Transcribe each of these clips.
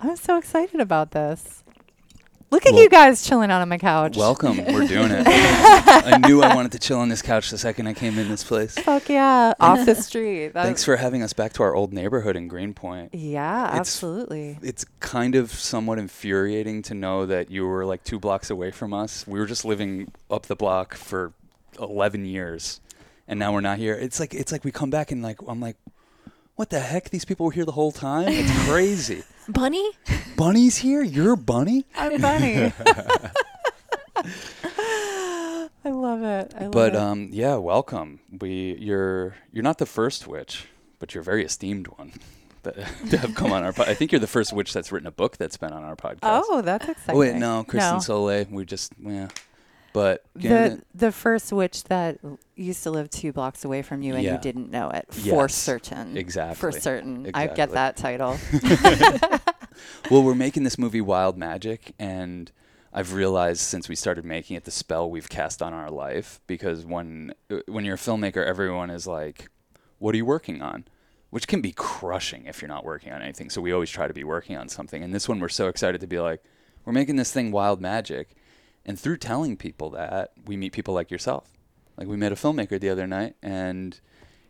I'm so excited about this. Look at well, you guys chilling out on my couch. Welcome. We're doing it. I knew I wanted to chill on this couch the second I came in this place. Fuck yeah. Off the street. Thanks for having us back to our old neighborhood in Greenpoint. Yeah, it's, absolutely. It's kind of somewhat infuriating to know that you were like two blocks away from us. We were just living up the block for 11 years and now we're not here. It's like it's like we come back and like I'm like what the heck? These people were here the whole time? It's crazy. Bunny? Bunny's here? You're Bunny? I'm Bunny. I love it. I love but it. um, yeah, welcome. We you're you're not the first witch, but you're a very esteemed one that to have come on our. Po- I think you're the first witch that's written a book that's been on our podcast. Oh, that's exciting. Oh wait, no, Kristen no. Soleil. We just yeah. But the the first witch that used to live two blocks away from you and yeah. you didn't know it yes, for certain. Exactly. For certain, exactly. I get that title. well, we're making this movie Wild Magic, and I've realized since we started making it the spell we've cast on our life. Because when uh, when you're a filmmaker, everyone is like, "What are you working on?" Which can be crushing if you're not working on anything. So we always try to be working on something. And this one, we're so excited to be like, "We're making this thing Wild Magic." And through telling people that, we meet people like yourself. Like we met a filmmaker the other night, and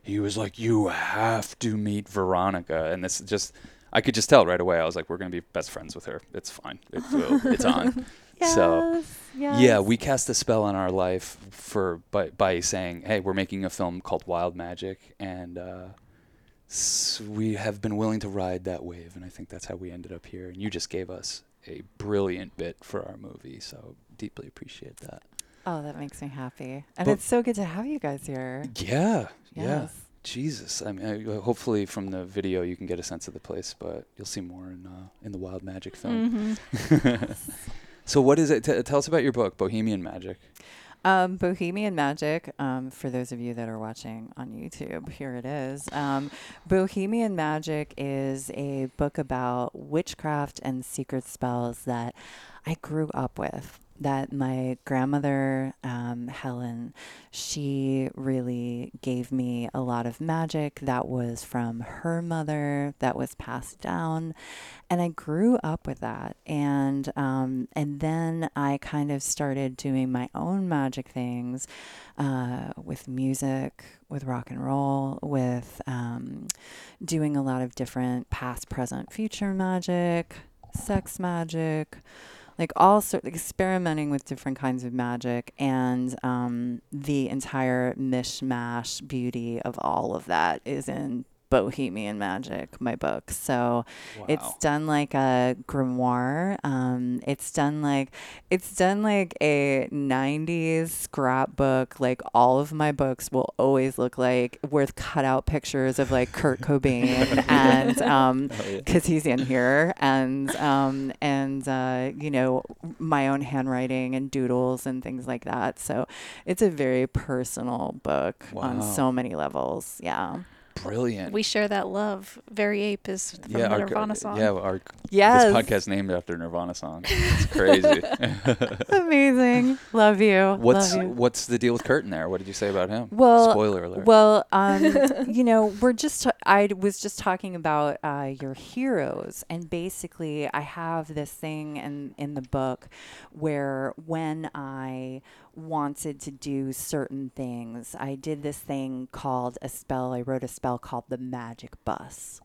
he was like, "You have to meet Veronica." And this just, I could just tell right away. I was like, "We're gonna be best friends with her. It's fine. It, it's on." yes, so, yes. yeah, we cast a spell on our life for by by saying, "Hey, we're making a film called Wild Magic," and uh, so we have been willing to ride that wave, and I think that's how we ended up here. And you just gave us a brilliant bit for our movie, so deeply appreciate that. Oh, that makes me happy, and but it's so good to have you guys here. Yeah, yes. yeah. Jesus, I mean, I, uh, hopefully from the video you can get a sense of the place, but you'll see more in uh, in the Wild Magic film. Mm-hmm. so, what is it? T- tell us about your book, Bohemian Magick. Um, Bohemian Magick, um, for those of you that are watching on YouTube, here it is. Um, Bohemian Magick is a book about witchcraft and secret spells that I grew up with that my grandmother, um, Helen, she really gave me a lot of magic that was from her mother, that was passed down, and I grew up with that. And um, and then I kind of started doing my own magic things uh, with music, with rock and roll, with um, doing a lot of different past, present, future magic, sex magic like all sort experimenting with different kinds of magic and um, the entire mishmash beauty of all of that is in Bohemian Magick, my book. So wow. it's done like a grimoire. Um, it's done like it's done like a '90s scrapbook. Like all of my books will always look like with cutout pictures of like Kurt Cobain and um, because he's in here and um, and uh, you know my own handwriting and doodles and things like that. So it's a very personal book wow. on so many levels. Yeah brilliant. We share that love. Very Ape is from yeah, the Nirvana song. Yeah, our yes. this podcast named after Nirvana song. It's crazy. Amazing. Love you. What's Love you. what's the deal with Kurt in there? What did you say about him? Well, spoiler alert. Well, um, you know, we're just t- I was just talking about uh, your heroes, and basically, I have this thing in in the book where when I wanted to do certain things. I did this thing called a spell, I wrote a spell called the magic bus.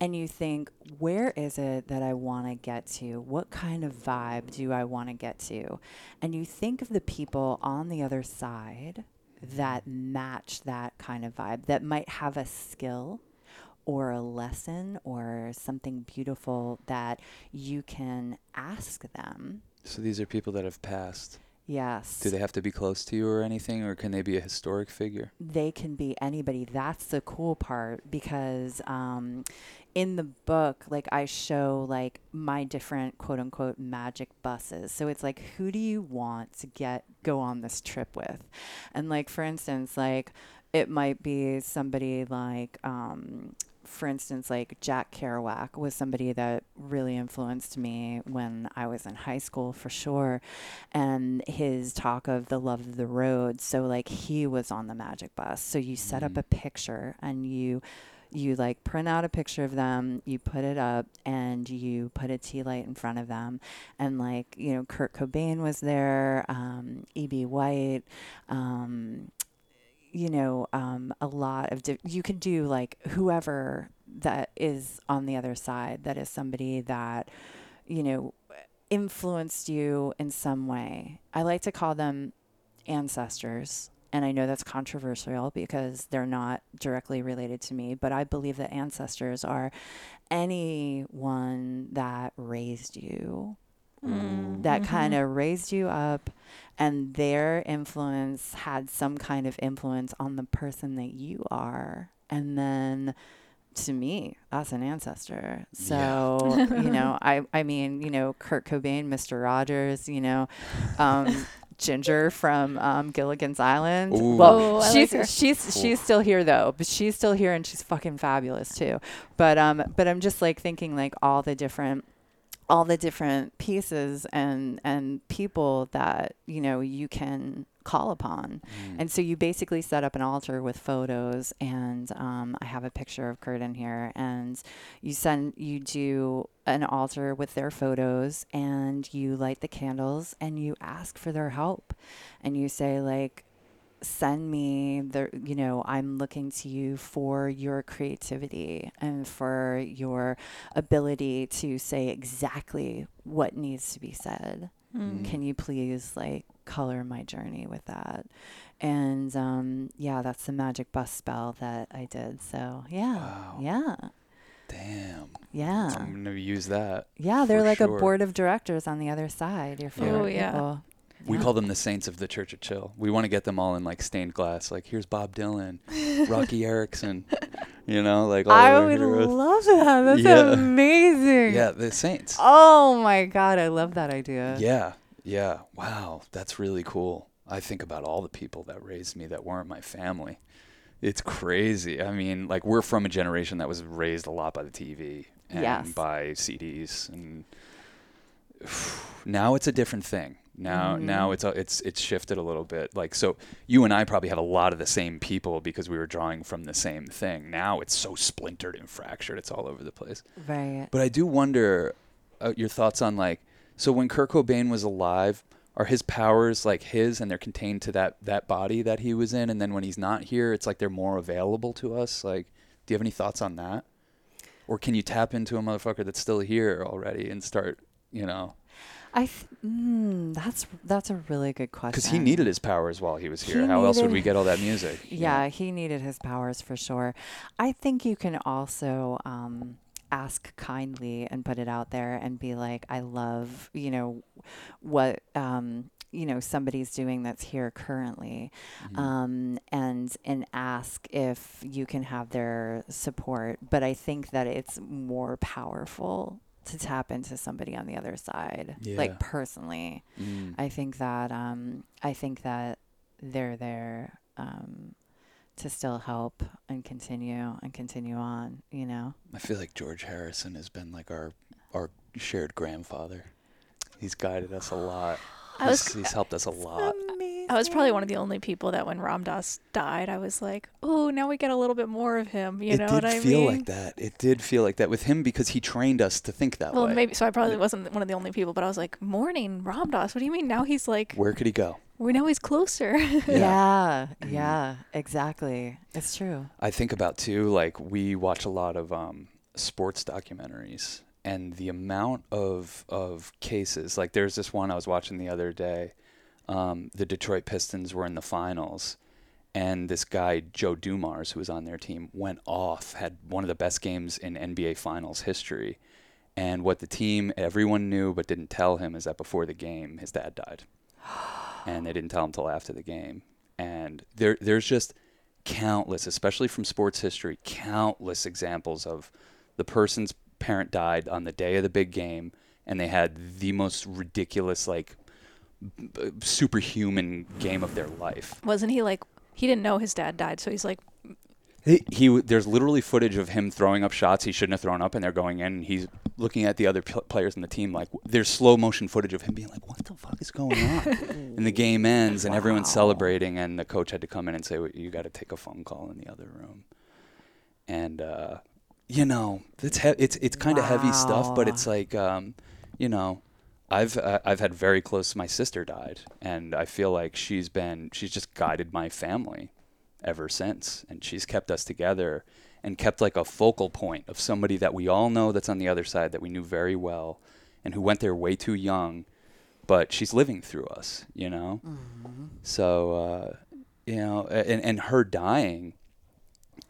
And you think, where is it that I want to get to? What kind of vibe do I want to get to? And you think of the people on the other side that match that kind of vibe, that might have a skill or a lesson or something beautiful that you can ask them. So these are people that have passed. Yes. Do they have to be close to you or anything, or can they be a historic figure? They can be anybody. That's the cool part because um, in the book, like I show like my different quote unquote magic buses. So it's like, who do you want to get go on this trip with? And like for instance, like it might be somebody like um, for instance, like Jack Kerouac was somebody that really influenced me when I was in high school for sure. And his talk of the love of the road. So, like, he was on the magic bus. So, you set mm-hmm. up a picture and you you like print out a picture of them, you put it up, and you put a tea light in front of them. And like, you know, Kurt Cobain was there, um, E.B. White, um, you know, um, a lot of, di- you can do like whoever that is on the other side, that is somebody that, you know, influenced you in some way. I like to call them ancestors. And I know that's controversial because they're not directly related to me, but I believe that ancestors are anyone that raised you, Mm. that Mhm. kind of raised you up, and their influence had some kind of influence on the person that you are. And then to me, that's an ancestor. So, you know, I, I mean, you know, Kurt Cobain, Mr. Rogers, you know, um, Ginger from um, Gilligan's Island. Ooh. Well, Oh, I like she's her. she's she's still here though, but she's still here and she's fucking fabulous too. But um, but I'm just like thinking like all the different all the different pieces and and people that you know you can call upon Mm. and so you basically set up an altar with photos and um, i have a picture of kurt in here and you send you do an altar with their photos and you light the candles and you ask for their help and you say like send me the you know i'm looking to you for your creativity and for your ability to say exactly what needs to be said Mm. can you please like color my journey with that and um yeah that's the magic bus spell that i did so yeah Wow. yeah Damn. yeah I'm gonna use that. yeah they're like sure. a board of directors on the other side your favorite Oh, yeah. people. We Yeah. call them the saints of the Church of Chill. We want to get them all in like stained glass. Like here's Bob Dylan, Roky Erickson, you know, like all I would heroes. love that. That's Yeah. amazing. Yeah, the saints. Oh my god, I love that idea. Yeah, yeah. Wow, that's really cool. I think about all the people that raised me that weren't my family. It's crazy. I mean, like we're from a generation that was raised a lot by the TV and Yes. by CDs, and now it's a different thing. Now, now Mhm. it's a, it's it's shifted a little bit. Like so, you and I probably had a lot of the same people because we were drawing from the same thing. Now it's so splintered and fractured. It's all over the place. Right. But I do wonder uh, your thoughts on like so when Kurt Cobain was alive, are his powers like his and they're contained to that that body that he was in, and then when he's not here, it's like they're more available to us. Like, do you have any thoughts on that? Or can you tap into a motherfucker that's still here already and start, you know, I th- mm, that's that's a really good question. because he needed his powers while he was He here. How else would we get all that music? Yeah, he needed his powers for sure. I think you can also um, ask kindly and put it out there and be like, I love, you know, what, um, you know, somebody's doing that's here currently. Mhm. Um, and and ask if you can have their support. But I think that it's more powerful to tap into somebody on the other side. Yeah. Like personally. Mm. I think that um, I think that they're there um, to still help and continue and continue on. You know, I feel like George Harrison has been like our our shared grandfather. He's guided us a lot. I was he's, he's helped us a lot. I was probably one of the only people that when Ram Dass died, I was like, oh, now we get a little bit more of him. You it know what I mean? It did feel like that. It did feel like that with him because he trained us to think that Well, way. maybe so. I probably wasn't one of the only people, but I was like, morning, Ram Dass. What do you mean? Now he's like, Where could he go? we know he's closer. Yeah, Mhm. yeah, exactly. It's true. I think about too, like we watch a lot of um, sports documentaries, and the amount of of cases. Like there's this one I was watching the other day. Um, the Detroit Pistons were in the finals, and this guy Joe Dumars, who was on their team, went off. Had one of the best games in NBA Finals history. And what the team, everyone knew but didn't tell him, is that before the game, his dad died, and they didn't tell him till after the game. And there, there's just countless, especially from sports history, countless examples of the person's parent died on the day of the big game, and they had the most ridiculous, like, superhuman game of their life. Wasn't he like, he didn't know his dad died, so he's like, He, he there's literally footage of him throwing up shots he shouldn't have thrown up, and they're going in, and he's looking at the other pl- players in the team like there's slow motion footage of him being like, "What the fuck is going on?" and the game ends, and everyone's celebrating, and the coach had to come in and say, well, "You got to take a phone call in the other room." and uh, you know, it's he- it's it's kind of heavy stuff, but it's like um, you know, I've uh, I've had very close. My sister died, and I feel like she's been she's just guided my family ever since, and she's kept us together and kept like a focal point of somebody that we all know that's on the other side that we knew very well, and who went there way too young, but she's living through us, you know. So uh, you know, and and her dying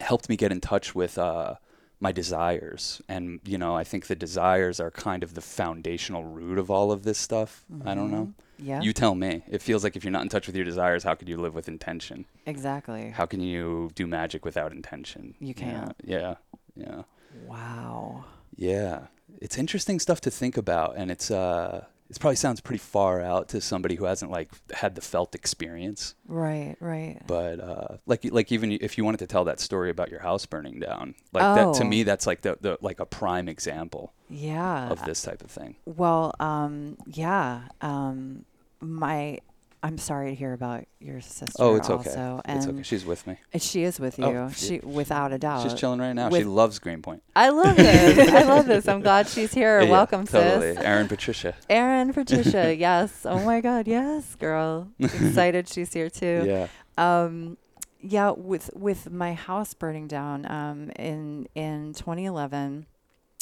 helped me get in touch with uh, my desires, and you know, I think the desires are kind of the foundational root of all of this stuff. I don't know. Yeah. You tell me. It feels like if you're not in touch with your desires, how could you live with intention? exactly. How can you do magic without intention? You can't. Yeah. Yeah. Wow. Yeah. It's interesting stuff to think about and it's uh it probably sounds pretty far out to somebody who hasn't like had the felt experience. Right. Right. But uh like like even if you wanted to tell that story about your house burning down, like that to Oh. me that's like the, the like a prime example Yeah. of this type of thing. Well, um, yeah. Um, my, I'm sorry to hear about your sister. Oh, it's okay. Also, it's okay. She's with me. she is with you. Oh, yeah. she, without a doubt. She's chilling right now. with- she loves Greenpoint. I love this. I love this. I'm glad she's here. Yeah, Welcome, totally. sis. Erin Patricia. Erin Patricia. yes. Oh my God. Yes, girl. Excited she's here too. Yeah. Um, yeah, with with my house burning down um, in in 2011,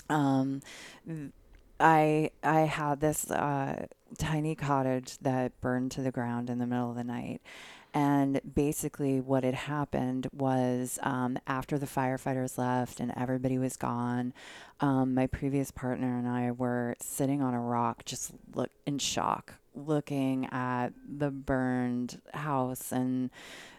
um, I I had this uh, tiny cottage that burned to the ground in the middle of the night. And basically, what had happened was um, after the firefighters left and everybody was gone, um, my previous partner and I were sitting on a rock, just look in shock, looking at the burned house, and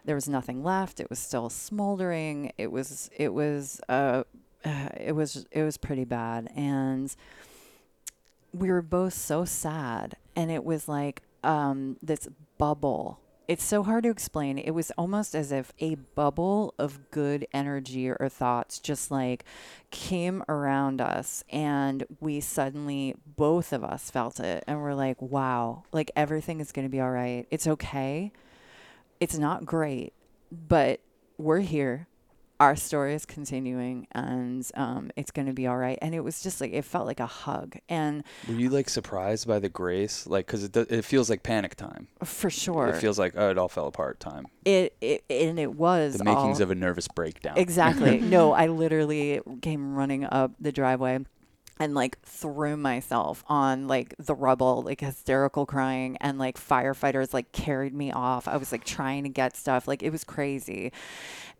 there was nothing left. It was still smoldering. It was it was uh, it was it was pretty bad, and we were both so sad, and it was like um, this bubble. It's so hard to explain. It was almost as if a bubble of good energy or thoughts just like came around us, and we suddenly, both of us felt it, and we're like, wow, like everything is going to be all right. It's okay. It's not great, but we're here our story is continuing and um, it's going to be all right and it was just like it felt like a hug and Were you like surprised by the grace? Like, because it, do- it feels like panic time. for sure It feels like, oh, it all fell apart time. it, it and it was The makings all, of a nervous breakdown. exactly no i literally came running up the driveway and like threw myself on like the rubble like hysterical crying and like firefighters like carried me off. I was like trying to get stuff. Like it was crazy.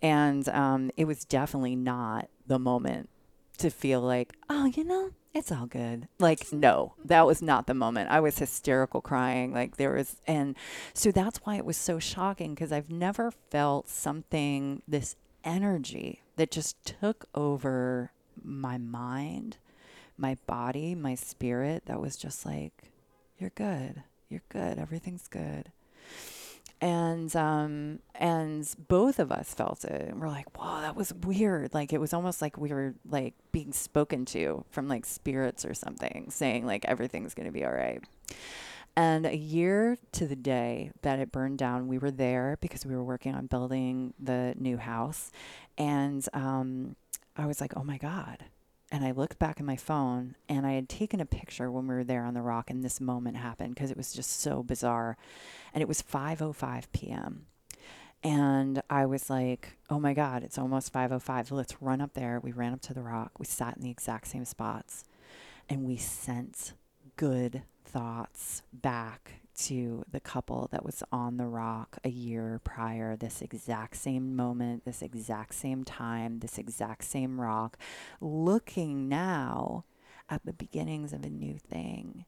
And um it was definitely not the moment to feel like oh you know it's all good. Like no that was not the moment. I was hysterical crying. Like there was and so that's why it was so shocking because i've never felt something this energy that just took over my mind my body my spirit that was just like you're good. You're good. Everything's good. And um and both of us felt it. And we're like whoa that was weird. Like it was almost like we were like being spoken to from like spirits or something saying like everything's going to be all right and a year to the day that it burned down we were there because we were working on building the new house. And um i was like oh my god and I looked back at my phone and I had taken a picture when we were there on the rock and this moment happened because it was just so bizarre. And it was 5:05 p.m. And I was like, "Oh my god, it's almost 5:05. Let's run up there." We ran up to the rock. We sat in the exact same spots and we sent good thoughts back to the couple that was on the rock a year prior, this exact same moment, this exact same time, this exact same rock, looking now at the beginnings of a new thing.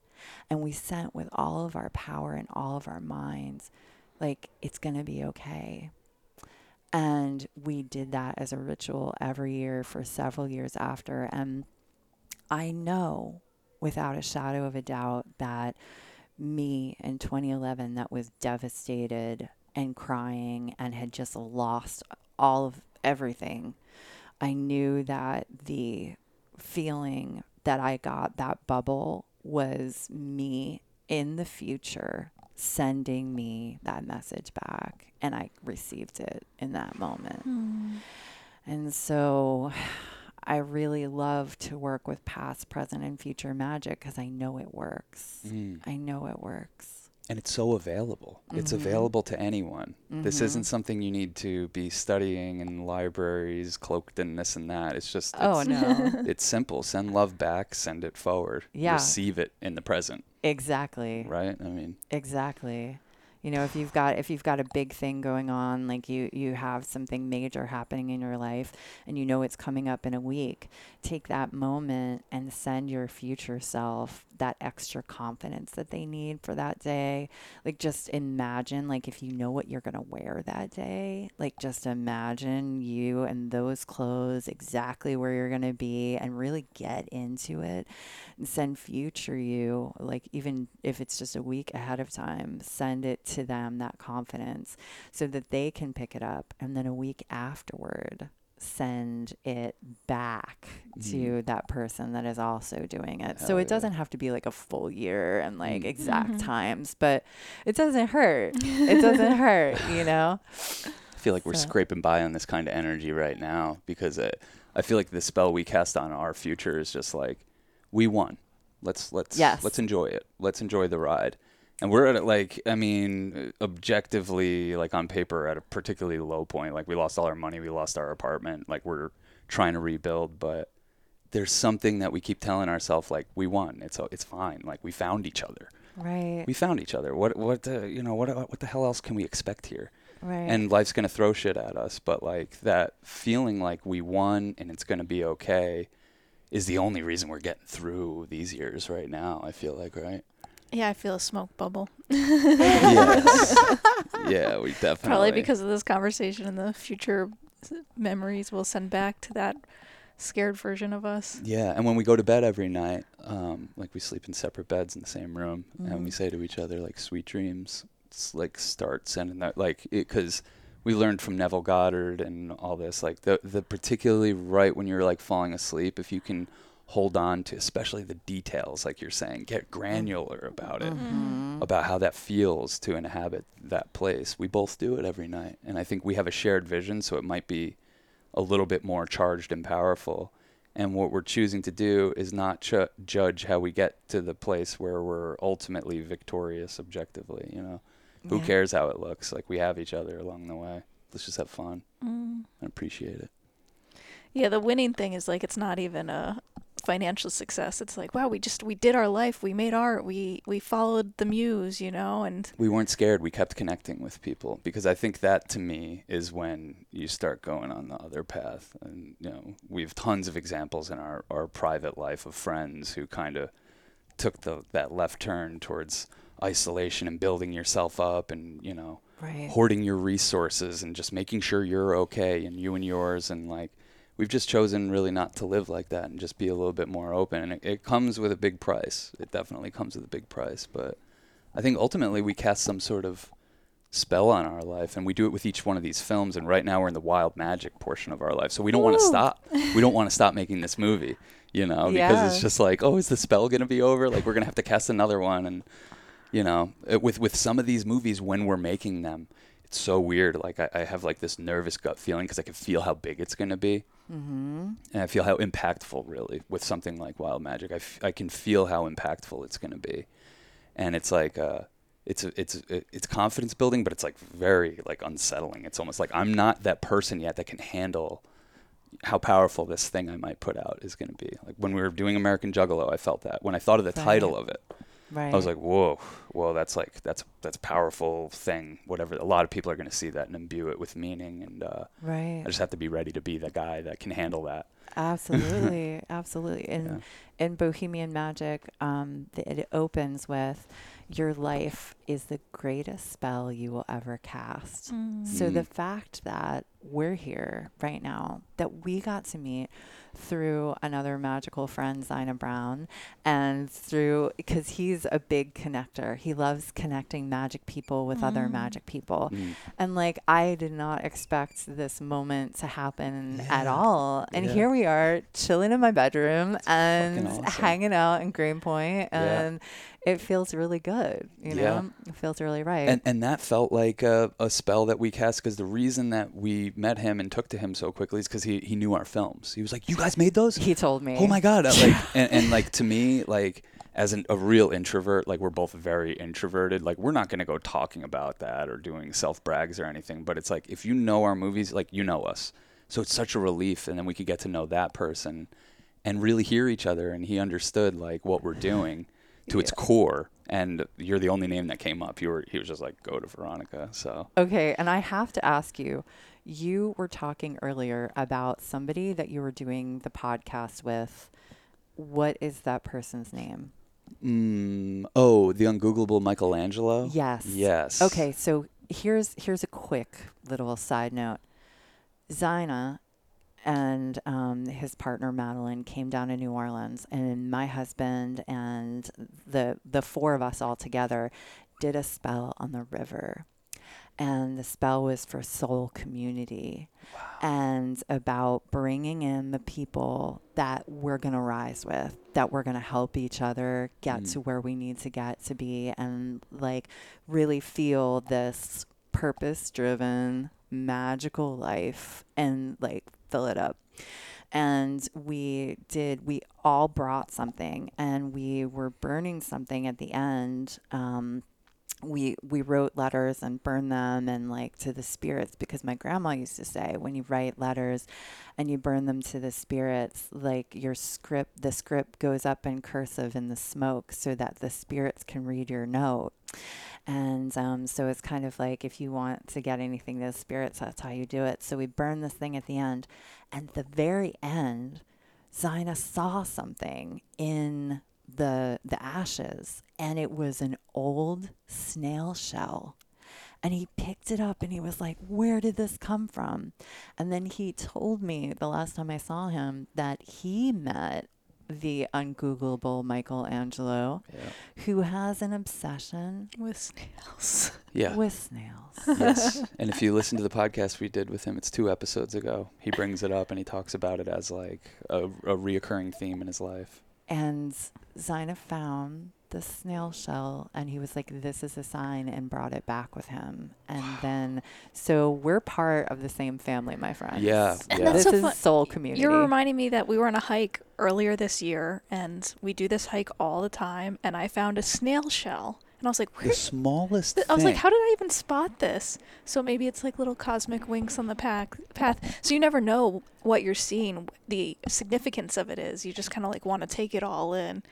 And we sent with all of our power and all of our minds, like, it's going to be okay. And we did that as a ritual every year for several years after. And I know without a shadow of a doubt that me in 2011 that was devastated and crying and had just lost all of everything. I knew that the feeling that I got, that bubble, was me in the future sending me that message back. And I received it in that moment. Hmm. And so I really love to work with past, present, and future magic because I know it works. Mm. I know it works. And it's so available. It's Mhm. available to anyone. This Mhm. isn't something you need to be studying in libraries, cloaked in this and that. It's just Oh, no. it's simple. Send love back, send it forward. Yeah. Receive it in the present, exactly. right? I mean, Exactly. You know, if you've got if you've got a big thing going on, like you you have something major happening in your life and you know it's coming up in a week, take that moment and send your future self that extra confidence that they need for that day. Like just imagine like if you know what you're going to wear that day, like just imagine you and those clothes exactly where you're going to be and really get into it and send future you like even if it's just a week ahead of time send it to them that confidence so that they can pick it up and then a week afterward send it back to Mhm. that person that is also doing it so it yeah. doesn't have to be like a full year and like Mm. exact Mhm. times but it doesn't hurt it doesn't hurt you know I feel like we're scraping by on this kind of energy right now because it, I feel like the spell we cast on our future is just like we won. Let's let's Yes. let's enjoy it. Let's enjoy the ride. And we're at like I mean objectively like on paper at a particularly low point. Like we lost all our money, we lost our apartment, like we're trying to rebuild, but there's something that we keep telling ourselves like we won. It's it's fine. Like we found each other. right We found each other. What what uh, you know what what the hell else can we expect here? right and life's gonna throw shit at us. But like that feeling like we won and it's gonna be okay is the only reason we're getting through these years right now. I feel like, right? Yeah, I feel a smoke bubble. yes. Yeah, we definitely. Probably because of this conversation and the future memories we'll send back to that scared version of us. Yeah, and when we go to bed every night, um, like we sleep in separate beds in the same room, and we Mhm. say to each other like "sweet dreams." It's like start sending that like because we learned from Neville Goddard and all this like the the particularly right when you're like falling asleep, if you can hold on to especially the details, like you're saying, get granular about it, Mhm. about how that feels to inhabit that place. We both do it every night, and I think we have a shared vision, so it might be a little bit more charged and powerful. And what we're choosing to do is not ju- judge how we get to the place where we're ultimately victorious objectively. You know, who Yeah. cares how it looks? Like we have each other along the way. Let's just have fun Mm. and appreciate it. Yeah, the winning thing is like it's not even a financial success. It's like, wow, we just we did our life. We made art. We we followed the muse, you know, and We weren't scared. We kept connecting with people because I think that to me is when you start going on the other path. And you know, we have tons of examples in our, our private life of friends who kind of took the that left turn towards isolation and building yourself up and you know right hoarding your resources and just making sure you're okay and you and yours and like we've just chosen really not to live like that and just be a little bit more open. And it, it comes with a big price. It definitely comes with a big price. But i think ultimately we cast some sort of spell on our life and we do it with each one of these films. And right now we're in the wild magic portion of our life. So we don't want to stop. We don't want to stop making this movie you know because it's just like oh is the spell going to be over? Like we're going to have to cast another one. And you know it, with with some of these movies when we're making them it's so weird. Like i, I have like this nervous gut feeling because i can feel how big it's going to be mm-hmm. and i feel how impactful really with something like wild magic. I, f- I can feel how impactful it's going to be. And it's like uh it's it's it's confidence building but it's like very like unsettling. It's almost like i'm not that person yet that can handle how powerful this thing i might put out is going to be. Like when we were doing american juggalo i felt that. When i thought of the title of it right I was like, whoa, whoa, that's like that's that's a powerful thing. Whatever, a lot of people are going to see that and imbue it with meaning, and uh, right I just have to be ready to be the guy that can handle that. Absolutely, absolutely. And Yeah. in Bohemian Magick, um, th- it opens with your life is the greatest spell you will ever cast. Mm. So the Mm. fact that we're here right now, that we got to meet through another magical friend, Zina Brown, and through because he's a big connector. He loves connecting magic people with other Mm. magic people. Mm. And like I did not expect this moment to happen at all. And Yeah. here we are chilling in my bedroom and awesome. hanging out in Greenpoint, Yeah. and it feels really good. You know, it feels really right. And and that felt like a, a spell that we cast because the reason that we met him and took to him so quickly is because he, he knew our films. He was like, "You guys made those? he told me, Oh my god!" Like and, and like to me, like as an, a real introvert, like we're both very introverted. Like we're not gonna go talking about that or doing self brags or anything. But it's like if you know our movies, like you know us, so it's such a relief, and then we could get to know that person and really hear each other. And he understood like what we're doing to its Yeah. core. And you're the only name that came up. You were he was just like go to Veronica. So Okay, and I have to ask you, you were talking earlier about somebody that you were doing the podcast with. What is that person's name? mm, oh, the ungoogleable Michelangelo. Yes. Yes. Okay, so here's here's a quick little side note. Zina and um, his partner Madeline came down to New Orleans, and my husband and the the four of us all together did a spell on the river, and the spell was for soul community, and about bringing in the people that we're gonna rise with, that we're gonna help each other get Mm. to where we need to get to be, and like really feel this purpose driven magical life and like fill it up and we did we all brought something and we were burning something at the end um, we we wrote letters and burned them and like to the spirits because my grandma used to say when you write letters and you burn them to the spirits like your script the script goes up in cursive in the smoke so that the spirits can read your note. And um, so it's kind of like if you want to get anything to the spirits that's how you do it. So we burn this thing at the end and the very end Zina saw something in the the ashes and it was an old snail shell and he picked it up and he was like where did this come from and then he told me the last time i saw him that he met the ungoogleable michelangelo Yeah. who has an obsession with snails. Yeah. with snails yes. And if you listen to the podcast we did with him, it's two episodes ago. He brings it up and he talks about it as like a, a reoccurring theme in his life. and Zina found the snail shell and he was like this is a sign and brought it back with him and then so we're part of the same family my friends Yeah, yeah. this so is fun- soul community You were reminding me that we were on a hike earlier this year, and we do this hike all the time. And I found a snail shell, and I was like, The "Where?" smallest I was like, "How did I even spot this?" So maybe it's like little cosmic winks on the pack path. So you never know what you're seeing. The significance of it is you just kind of like want to take it all in.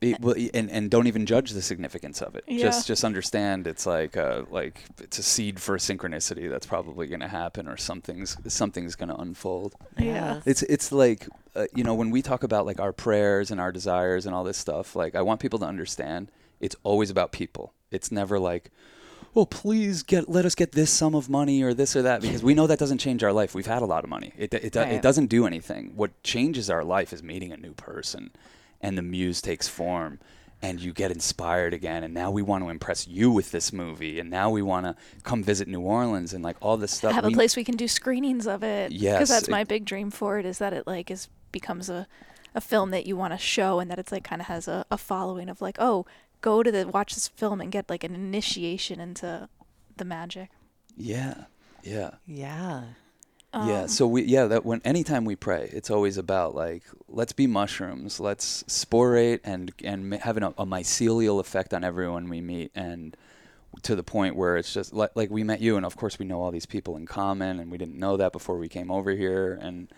It- well, and and don't even judge the significance of it. Yeah. Just just understand it's like uh, like it's a seed for synchronicity that's probably going to happen or something's something's going to unfold. Yeah. It's it's like uh, you know when we talk about like our prayers and our desires and all this stuff. Like I want people to understand it's always about people. It's never like, oh please get let us get this sum of money or this or that because we know that doesn't change our life. We've had a lot of money. It it, do- Right. it doesn't do anything. What changes our life is meeting a new person, and the muse takes form. And you get inspired again, and now we want to impress you with this movie, and now we want to come visit New Orleans and like all this stuff. Have a place we can do screenings of it. Yes, because that's it- my big dream for it is that it like is becomes a a film that you want to show and that it's like kind of has a, a following of like oh go to the watch this film and get like an initiation into the magic. Yeah, yeah. yeah yeah Um, so we yeah that when anytime we pray it's always about like let's be mushrooms let's sporate and and have an, a mycelial effect on everyone we meet and to the point where it's just like, like we met you and of course we know all these people in common and we didn't know that before we came over here and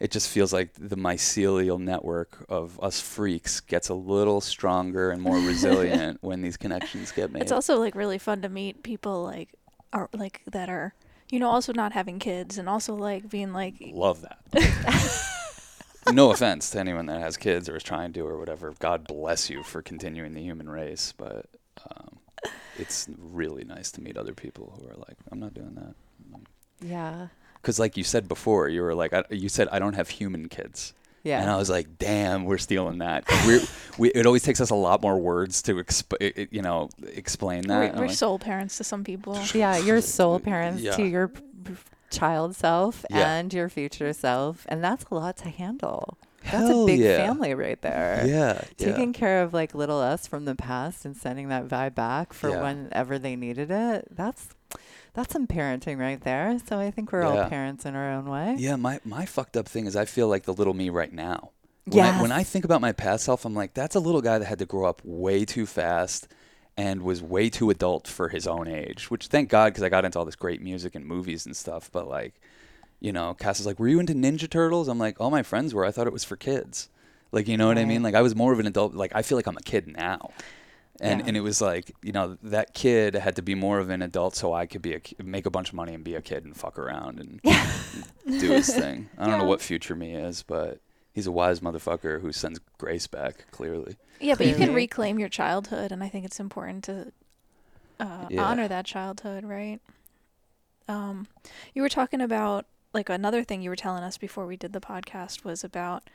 it just feels like the mycelial network of us freaks gets a little stronger and more resilient when these connections get made. It's also like really fun to meet people like are like that are you know also not having kids and also like being like Love that. no offense to anyone that has kids or is trying to or whatever. God bless you for continuing the human race, but um, it's really nice to meet other people who are like, I'm not doing that. yeah Because, like you said before, you were like, I, you said I don't have human kids, yeah and I was like, damn, we're stealing that. We're, we, it always takes us a lot more words to exp- it, it- you know explain that. we're, I'm we're like, soul parents to some people. yeah your soul parents Yeah. to your p- p- child self Yeah. and your future self and that's a lot to handle That's Hell a big yeah. family right there. Yeah, yeah. Taking care of like little us from the past and sending that vibe back for Yeah. whenever they needed it. That's that's some parenting right there. So I think we're all parents in our own way. Yeah, my, my fucked up thing is I feel like the little me right now. When, I, when I think about my past self, I'm like, that's a little guy that had to grow up way too fast and was way too adult for his own age, which thank God because I got into all this great music and movies and stuff. But like, you know, Cass is like, were you into Ninja Turtles? I'm like, all my friends were. I thought it was for kids. Like, you know what I mean? Like, I was more of an adult. Like, I feel like I'm a kid now. And, Yeah. and it was like, you know, that kid had to be more of an adult so I could be a, make a bunch of money and be a kid and fuck around and do his thing. I don't know what future me is, but he's a wise motherfucker who sends Grace back, clearly. Yeah, but you can reclaim your childhood, and I think it's important to uh, Yeah. honor that childhood, right? Um, you were talking about like another thing you were telling us before we did the podcast was about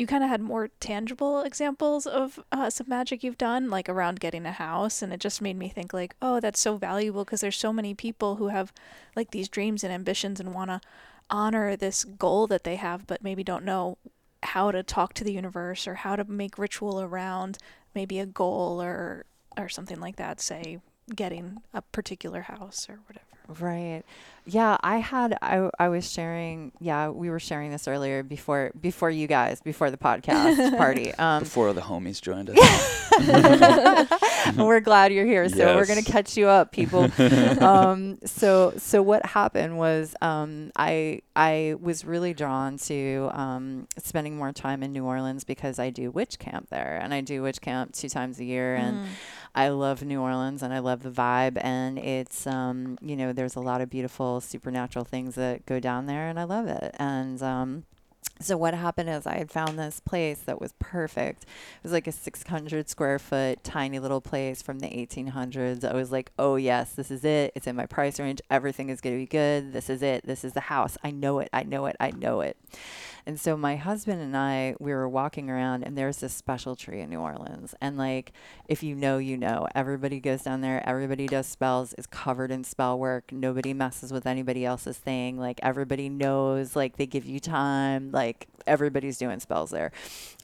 you kind of had more tangible examples of uh, some magic you've done, like around getting a house, and it just made me think like, oh, that's so valuable because there's so many people who have like these dreams and ambitions and want to honor this goal that they have, but maybe don't know how to talk to the universe or how to make ritual around maybe a goal or or something like that say getting a particular house or whatever Right. Yeah, I had I I was sharing yeah, we were sharing this earlier before before you guys, before the podcast party. Um Before the homies joined us. we're glad you're here. So we're gonna catch you up, people. um, so so what happened was um, I I was really drawn to um, spending more time in New Orleans because I do witch camp there, and I do witch camp two times a year, and I love New Orleans and I love the vibe, and it's um, you know there's a lot of beautiful supernatural things that go down there, and I love it, and um, so what happened is I had found this place that was perfect. It was like a 600 square foot tiny little place from the 1800s. I was like, "Oh yes, this is it. It's in my price range. Everything is going to be good. This is it. This is the house. I know it. I know it. I know it." And so my husband and I, we were walking around, and there's this special tree in New Orleans. And like, if you know, you know. Everybody goes down there. Everybody does spells. Is covered in spell work. Nobody messes with anybody else's thing. Like everybody knows. Like they give you time. Like everybody's doing spells there.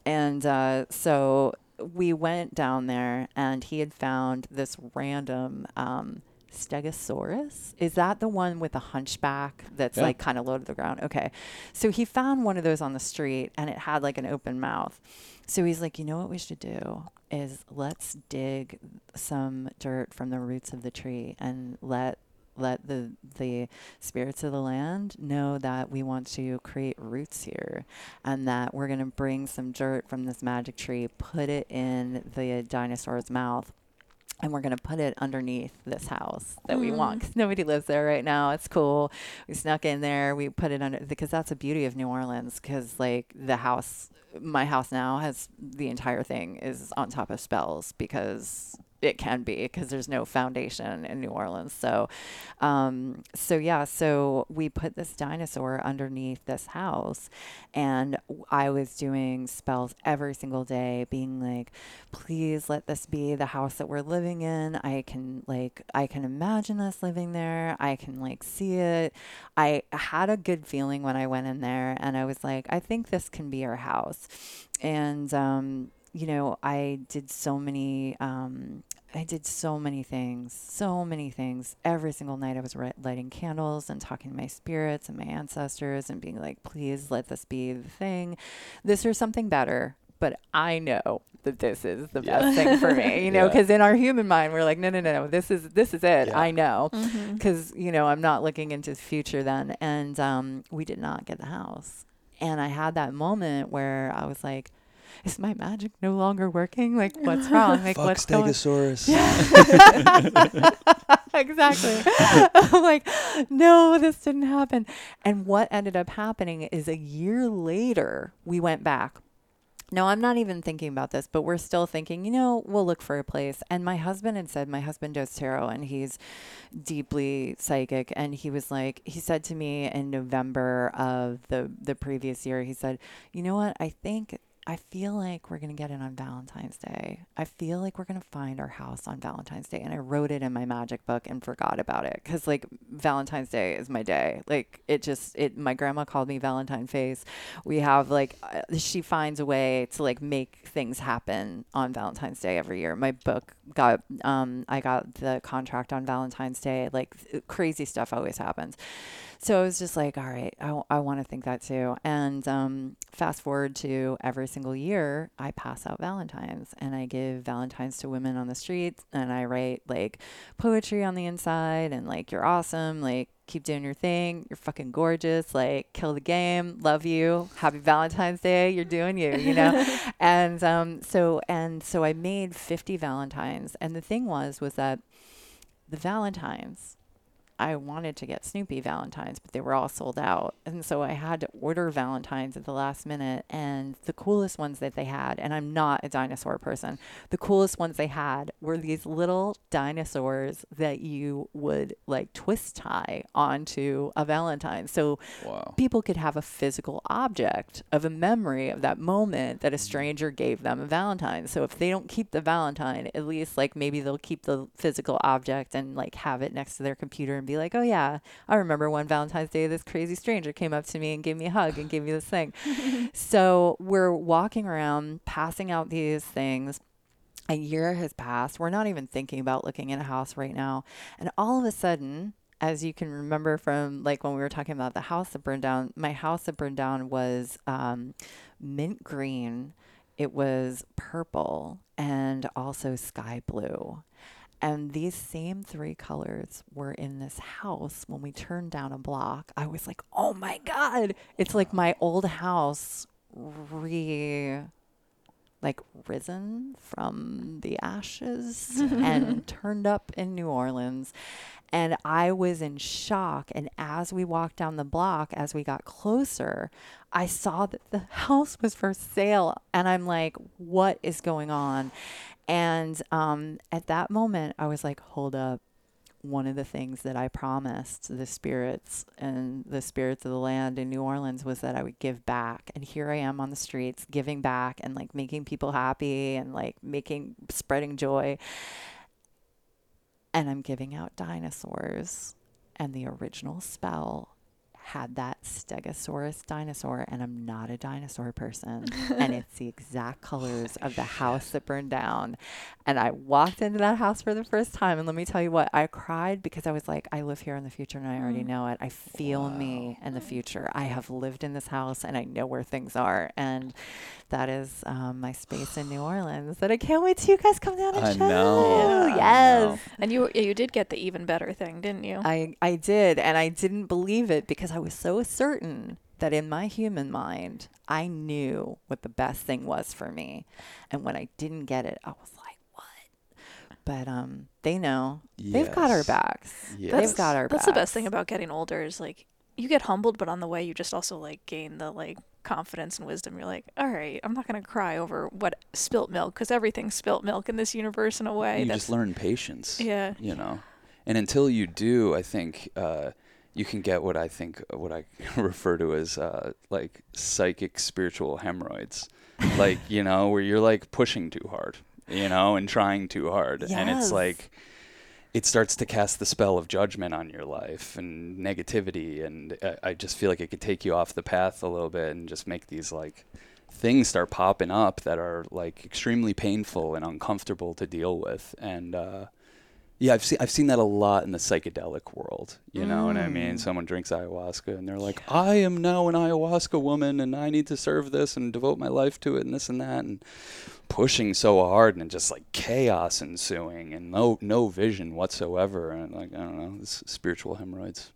And uh, so we went down there, and he had found this random. Um, Stegosaurus? Is that the one with the hunchback that's Yeah. like kind of low to the ground? Okay. So he found one of those on the street and it had like an open mouth. So he's like, you know what we should do is let's dig some dirt from the roots of the tree and let let the the spirits of the land know that we want to create roots here and that we're going to bring some dirt from this magic tree, put it in the dinosaur's mouth and we're going to put it underneath this house that we want mm. because nobody lives there right now. It's cool. We snuck in there. We put it under because that's the beauty of New Orleans because like the house, my house now has the entire thing is on top of spells because it can be because there's no foundation in New Orleans. So, um, so yeah, so we put this dinosaur underneath this house, and I was doing spells every single day, being like, please let this be the house that we're living in. I can like I can imagine us living there. I can like see it. I had a good feeling when I went in there, and I was like, I think this can be our house, and um, you know, I did so many. Um, I did so many things, so many things. Every single night, I was ri- lighting candles and talking to my spirits and my ancestors and being like, please let this be the thing. This or something better. But I know that this is the Yeah. best thing for me, you know, Yeah. because in our human mind, we're like, no, no, no, no, this is this is it. Yeah. I know, Mm-hmm. because you know I'm not looking into the future then. And um, we did not get the house, and I had that moment where I was like, is my magic no longer working? Like, what's wrong? Like, Fuck what's going? Stegosaurus. exactly. I'm like, no, this didn't happen. And what ended up happening is a year later, we went back. No, I'm not even thinking about this, but we're still thinking, you know, we'll look for a place. And my husband had said, my husband does tarot and he's deeply psychic. And he was like, he said to me in November of the, the previous year, he said, you know what? I think I feel like we're going to get it on Valentine's Day. I feel like we're going to find our house on Valentine's Day. And I wrote it in my magic book and forgot about it because, like, Valentine's Day is my day. Like, it just, it, my grandma called me Valentine face. We have, like, uh, she finds a way to, like, make things happen on Valentine's Day every year. My book got, um, I got the contract on Valentine's Day. Like, crazy stuff always happens. So I was just like, all right, I, I want to think that too. And um, fast forward to every single year, I pass out Valentines and I give Valentines to women on the streets and I write like poetry on the inside and like, you're awesome. Like, keep doing your thing. You're fucking gorgeous. Like, kill the game. Love you. Happy Valentine's Day. You're doing you, you know? and um, so, and so I made 50 Valentines. And the thing was, was that the Valentines, I wanted to get Snoopy Valentines, but they were all sold out. And so I had to order Valentines at the last minute. And the coolest ones that they had, and I'm not a dinosaur person, the coolest ones they had were these little dinosaurs that you would like twist tie onto a Valentine. So Wow. people could have a physical object of a memory of that moment that a mm-hmm. stranger gave them a Valentine. So if they don't keep the Valentine, at least like maybe they'll keep the physical object and like have it next to their computer and be like, oh yeah, I remember one Valentine's Day, this crazy stranger came up to me and gave me a hug and gave me this thing. so we're walking around passing out these things a year has passed. We're not even thinking about looking at a house right now. And all of a sudden, as you can remember from like when we were talking about the house that burned down, my house that burned down was um, mint green, it was purple, and also sky blue. And these same three colors were in this house when we turned down a block. I was like, oh my God, it's like my old house re like risen from the ashes and turned up in New Orleans. And I was in shock. And as we walked down the block, as we got closer, I saw that the house was for sale. And I'm like, what is going on? And um, at that moment, I was like, hold up. One of the things that I promised the spirits and the spirits of the land in New Orleans was that I would give back. And here I am on the streets giving back and like making people happy and like making, spreading joy. And I'm giving out dinosaurs. And the original spell had that Stegosaurus dinosaur, and I'm not a dinosaur person. and it's the exact colors of the house that burned down. And I walked into that house for the first time, and let me tell you what, I cried because I was like, I live here in the future and I already know it. I feel me in the future. I have lived in this house and I know where things are. And that is um, my space in New Orleans that I can't wait till you guys come down and I show. know. I Yes. know. And you you did get the even better thing, didn't you? I, I did, and I didn't believe it because I was so certain that in my human mind, I knew what the best thing was for me. And when I didn't get it, I was like, what? But um, they know. They've got our backs. Yes. They've got our backs. That's backs. the best thing about getting older is like you get humbled, but on the way you just also like gain the like confidence and wisdom. You're like, all right, I'm not gonna cry over what spilt milk because everything's spilt milk in this universe in a way. you that's just learn patience. yeah. You know, and until you do, I think uh, you can get what I think what I refer to as uh, like psychic spiritual hemorrhoids, like you know, where you're like pushing too hard, you know, and trying too hard, and it's like it starts to cast the spell of judgment on your life and negativity. And I, I just feel like it could take you off the path a little bit and just make these like things start popping up that are like extremely painful and uncomfortable to deal with. And uh yeah, I've seen I've seen that a lot in the psychedelic world. You know what I mean? Mm. Someone drinks ayahuasca and they're like, "I am now an ayahuasca woman, and I need to serve this and devote my life to it, and this and that." And pushing so hard and just like chaos ensuing and no no vision whatsoever and like I don't know it's spiritual hemorrhoids.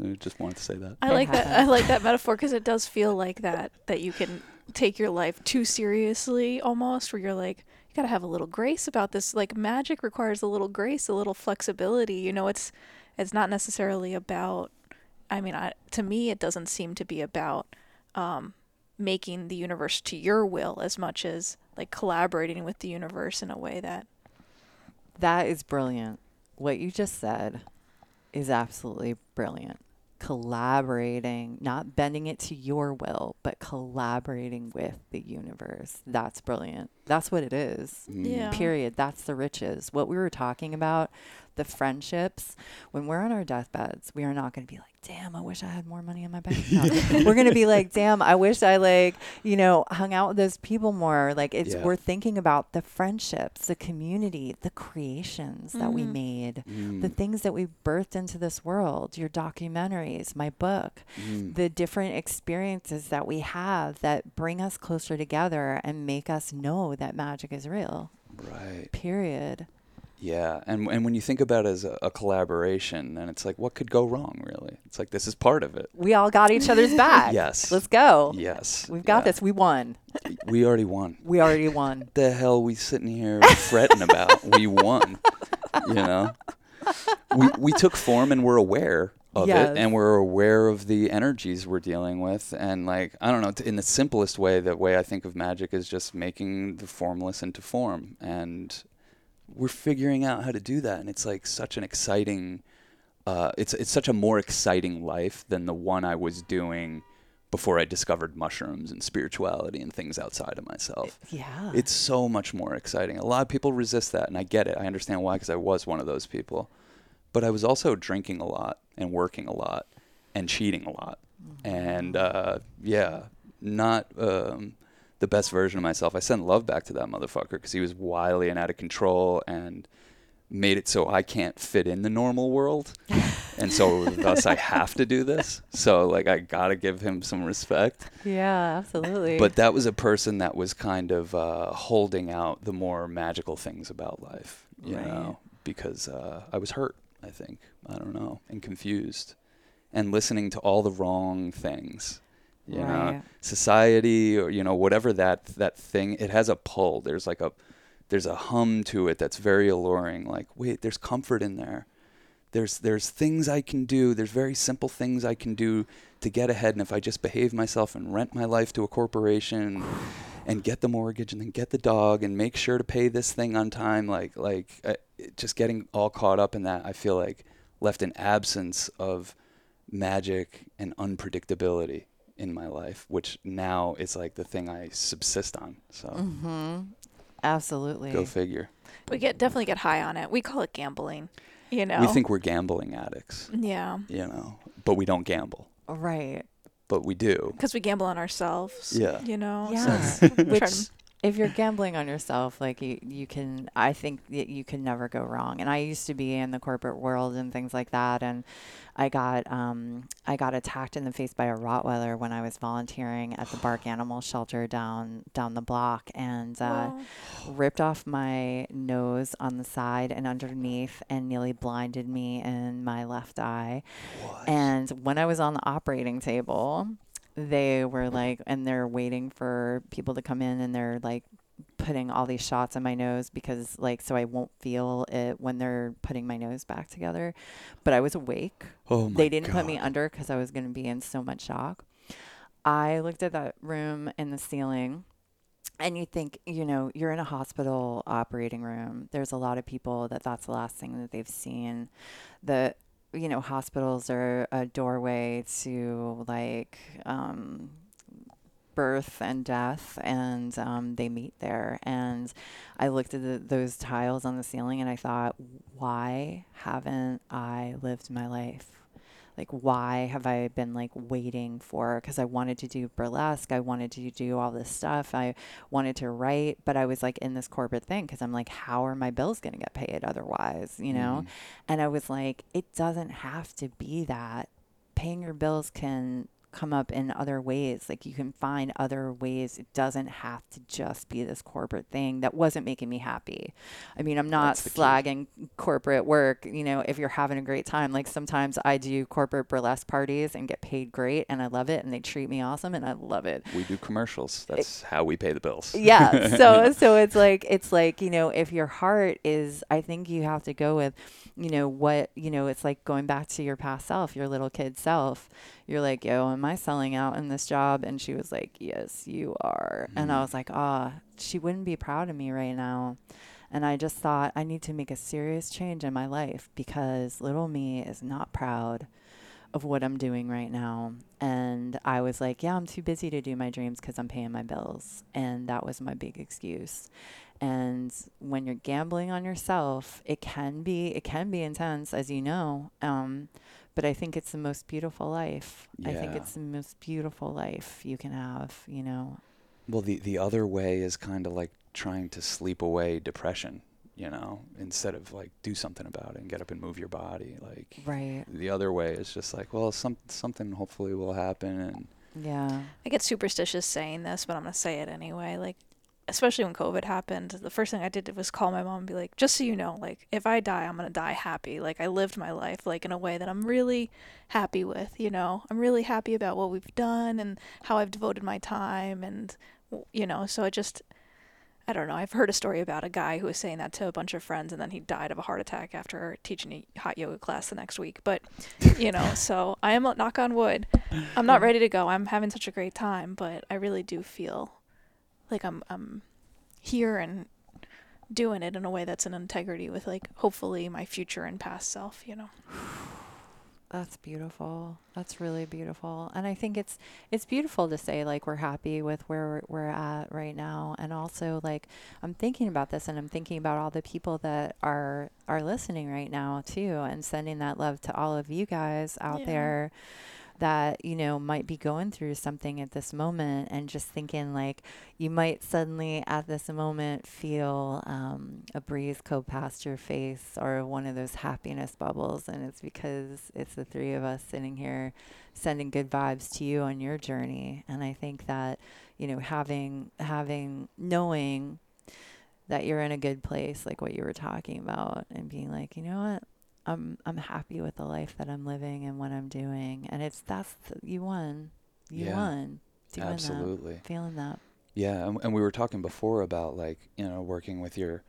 I just wanted to say that. I like that. I like that metaphor because it does feel like that. That you can take your life too seriously, almost. Where you're like, you gotta have a little grace about this. Like magic requires a little grace, a little flexibility. You know, it's it's not necessarily about. I mean, I, to me, it doesn't seem to be about um, making the universe to your will as much as like collaborating with the universe in a way that That is brilliant. What you just said is absolutely brilliant. Collaborating, not bending it to your will, but collaborating with the universe. That's brilliant. That's what it is. Mm. Yeah. Period. That's the riches. What we were talking about, the friendships, when we're on our deathbeds, we are not going to be like, damn, I wish I had more money in my bank account. we're going to be like, damn, I wish I like, you know, hung out with those people more. Like it's, Yeah. we're thinking about the friendships, the community, the creations that we Mhm. made, Mm. the things that we birthed into this world, your documentaries, my book, Mm. the different experiences that we have that bring us closer together and make us know that magic is real. Right. Period. Yeah, and and when you think about it as a, a collaboration, then it's like, what could go wrong, really? It's like this is part of it. We all got each other's back. Yes. Let's go. Yes. We've got yeah. this. We won. We already won. We already won. the hell we sitting here fretting about? We won. You know? We we took form and we're aware of Yes. it and we're aware of the energies we're dealing with and like I don't know, in the simplest way, the way I think of magic is just making the formless into form and we're figuring out how to do that and it's like such an exciting uh, it's it's such a more exciting life than the one I was doing before I discovered mushrooms and spirituality and things outside of myself. Yeah. It's so much more exciting. A lot of people resist that, and I get it. I understand why, because I was one of those people. But I was also drinking a lot and working a lot and cheating a lot, and uh, yeah, not um, the best version of myself. I sent love back to that motherfucker because he was wily and out of control and made it so I can't fit in the normal world. and so thus I have to do this. So like I gotta give him some respect. yeah, absolutely. But that was a person that was kind of uh, holding out the more magical things about life, you Right. know, because uh, I was hurt, I think. I don't know, and confused, and listening to all the wrong things. You know, society or you know whatever that that thing. It has a pull. There's like a there's a hum to it that's very alluring. Like wait, there's comfort in there. There's there's things I can do. There's very simple things I can do to get ahead. And if I just behave myself and rent my life to a corporation and get the mortgage and then get the dog and make sure to pay this thing on time, like like uh, just getting all caught up in that, I feel like left an absence of magic and unpredictability in my life, which now is like the thing I subsist on. So hmm Absolutely. go figure. We get definitely get high on it. We call it gambling. You know. We think we're gambling addicts, Yeah. you know, but we don't gamble, right. but we do. Because we gamble on ourselves. Yeah. You know. so Yeah. it's- try Which, to- if you're gambling on yourself, like you, you can, I think that you can never go wrong. And I used to be in the corporate world and things like that. And I got, um, I got attacked in the face by a Rottweiler when I was volunteering at the Bark Animal Shelter down, down the block and, uh, Well, ripped off my nose on the side and underneath and nearly blinded me in my left eye. And when I was on the operating table, they were like, and they're waiting for people to come in and they're like putting all these shots in my nose because, like, so I won't feel it when they're putting my nose back together. But I was awake. Oh my they didn't put me under because I was going to be in so much shock. I looked at that room in the ceiling and you think you know you're in a hospital operating room there's a lot of people that that's the last thing that they've seen the you know hospitals are a doorway to like um birth and death and um, they meet there. And i looked at the, those tiles on the ceiling and i thought why haven't i lived my life like why have i been like waiting for because i wanted to do burlesque i wanted to do all this stuff i wanted to write but i was like in this corporate thing because i'm like how are my bills going to get paid otherwise you know Mhm. and i was like it doesn't have to be that paying your bills can come up in other ways. Like you can find other ways. It doesn't have to just be this corporate thing that wasn't making me happy. I mean i'm not the key. slagging corporate work you know if you're having a great time. Like sometimes i do corporate burlesque parties and get paid great and i love it and they treat me awesome and i love it. We do commercials. That's how we pay the bills. yeah. So so it's like it's like you know if your heart is i think you have to go with you know what you know it's like going back to your past self your little kid self you're like yo am i selling out in this job and she was like yes you are and i was like ah she wouldn't be proud of me right now and i just thought i need to make a serious change in my life because little me is not proud of what I'm doing right now. And I was like, yeah, I'm too busy to do my dreams because I'm paying my bills. And that was my big excuse. And when you're gambling on yourself, it can be it can be intense, as you know. Um, but I think it's the most beautiful life. I think it's the most beautiful life you can have. You know. Well, the the other way is kind of like trying to sleep away depression, you know, instead of like do something about it and get up and move your body. Like Right. the other way is just like, well, some something hopefully will happen, and Yeah. I get superstitious saying this, but I'm gonna say it anyway. Like, especially when COVID happened, the first thing I did was call my mom and be like, "Just so you know, like, if I die, I'm gonna die happy. Like, I lived my life like in a way that I'm really happy with. You know, I'm really happy about what we've done and how I've devoted my time, and you know, so I just." I don't know. I've heard a story about a guy who was saying that to a bunch of friends, and then he died of a heart attack after teaching a hot yoga class the next week. But, you know, so I am knock on wood. I'm not ready to go. I'm having such a great time, but I really do feel like I'm I'm here and doing it in a way that's in integrity with like hopefully my future and past self, you know. That's beautiful. That's really beautiful. And I think it's it's beautiful to say like we're happy with where we're, we're at right now and also like I'm thinking about this and I'm thinking about all the people that are are listening right now too and sending that love to all of you guys out Yeah. there that you know might be going through something at this moment and just thinking like you might suddenly at this moment feel um, a breeze go past your face or one of those happiness bubbles. And it's because it's the three of us sitting here sending good vibes to you on your journey. And i think that you know having having knowing that you're in a good place like what you were talking about and being like you know what I'm I'm happy with the life that I'm living and what I'm doing, and it's that's th- you won, you Yeah. won, doing absolutely. that, feeling that. Yeah, and, and we were talking before about like you know working with your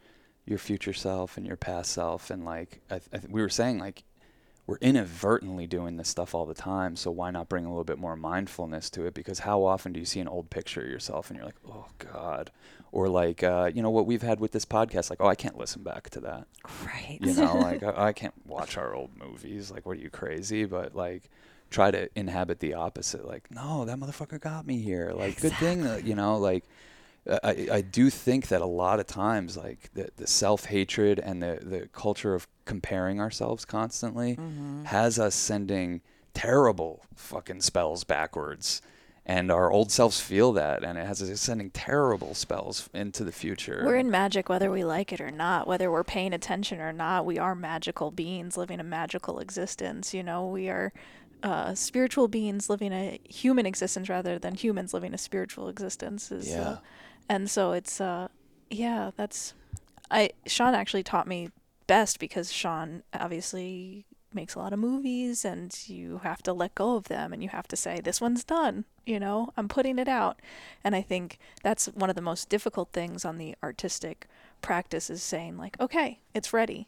your future self and your past self, and like I, th- I th- we were saying like we're inadvertently doing this stuff all the time, so why not bring a little bit more mindfulness to it? Because how often do you see an old picture of yourself and you're like, oh God, or like uh, you know what we've had with this podcast, like oh I can't listen back to that, Right. you know, like I, I can't watch our old movies, like what are you crazy? But like try to inhabit the opposite, like no that motherfucker got me here, like good thing that you know like. Uh, I, I do think that a lot of times like the, the self-hatred and the, the culture of comparing ourselves constantly mm-hmm. has us sending terrible fucking spells backwards and our old selves feel that and it has us sending terrible spells into the future We're in magic whether we like it or not, whether we're paying attention or not. We are magical beings living a magical existence, you know. We are uh, spiritual beings living a human existence rather than humans living a spiritual existence is Yeah. uh, and so it's uh yeah, that's I Sean actually taught me best because Sean obviously makes a lot of movies and you have to let go of them and you have to say this one's done, you know, I'm putting it out. And I think that's one of the most difficult things on the artistic practice is saying like, okay, it's ready.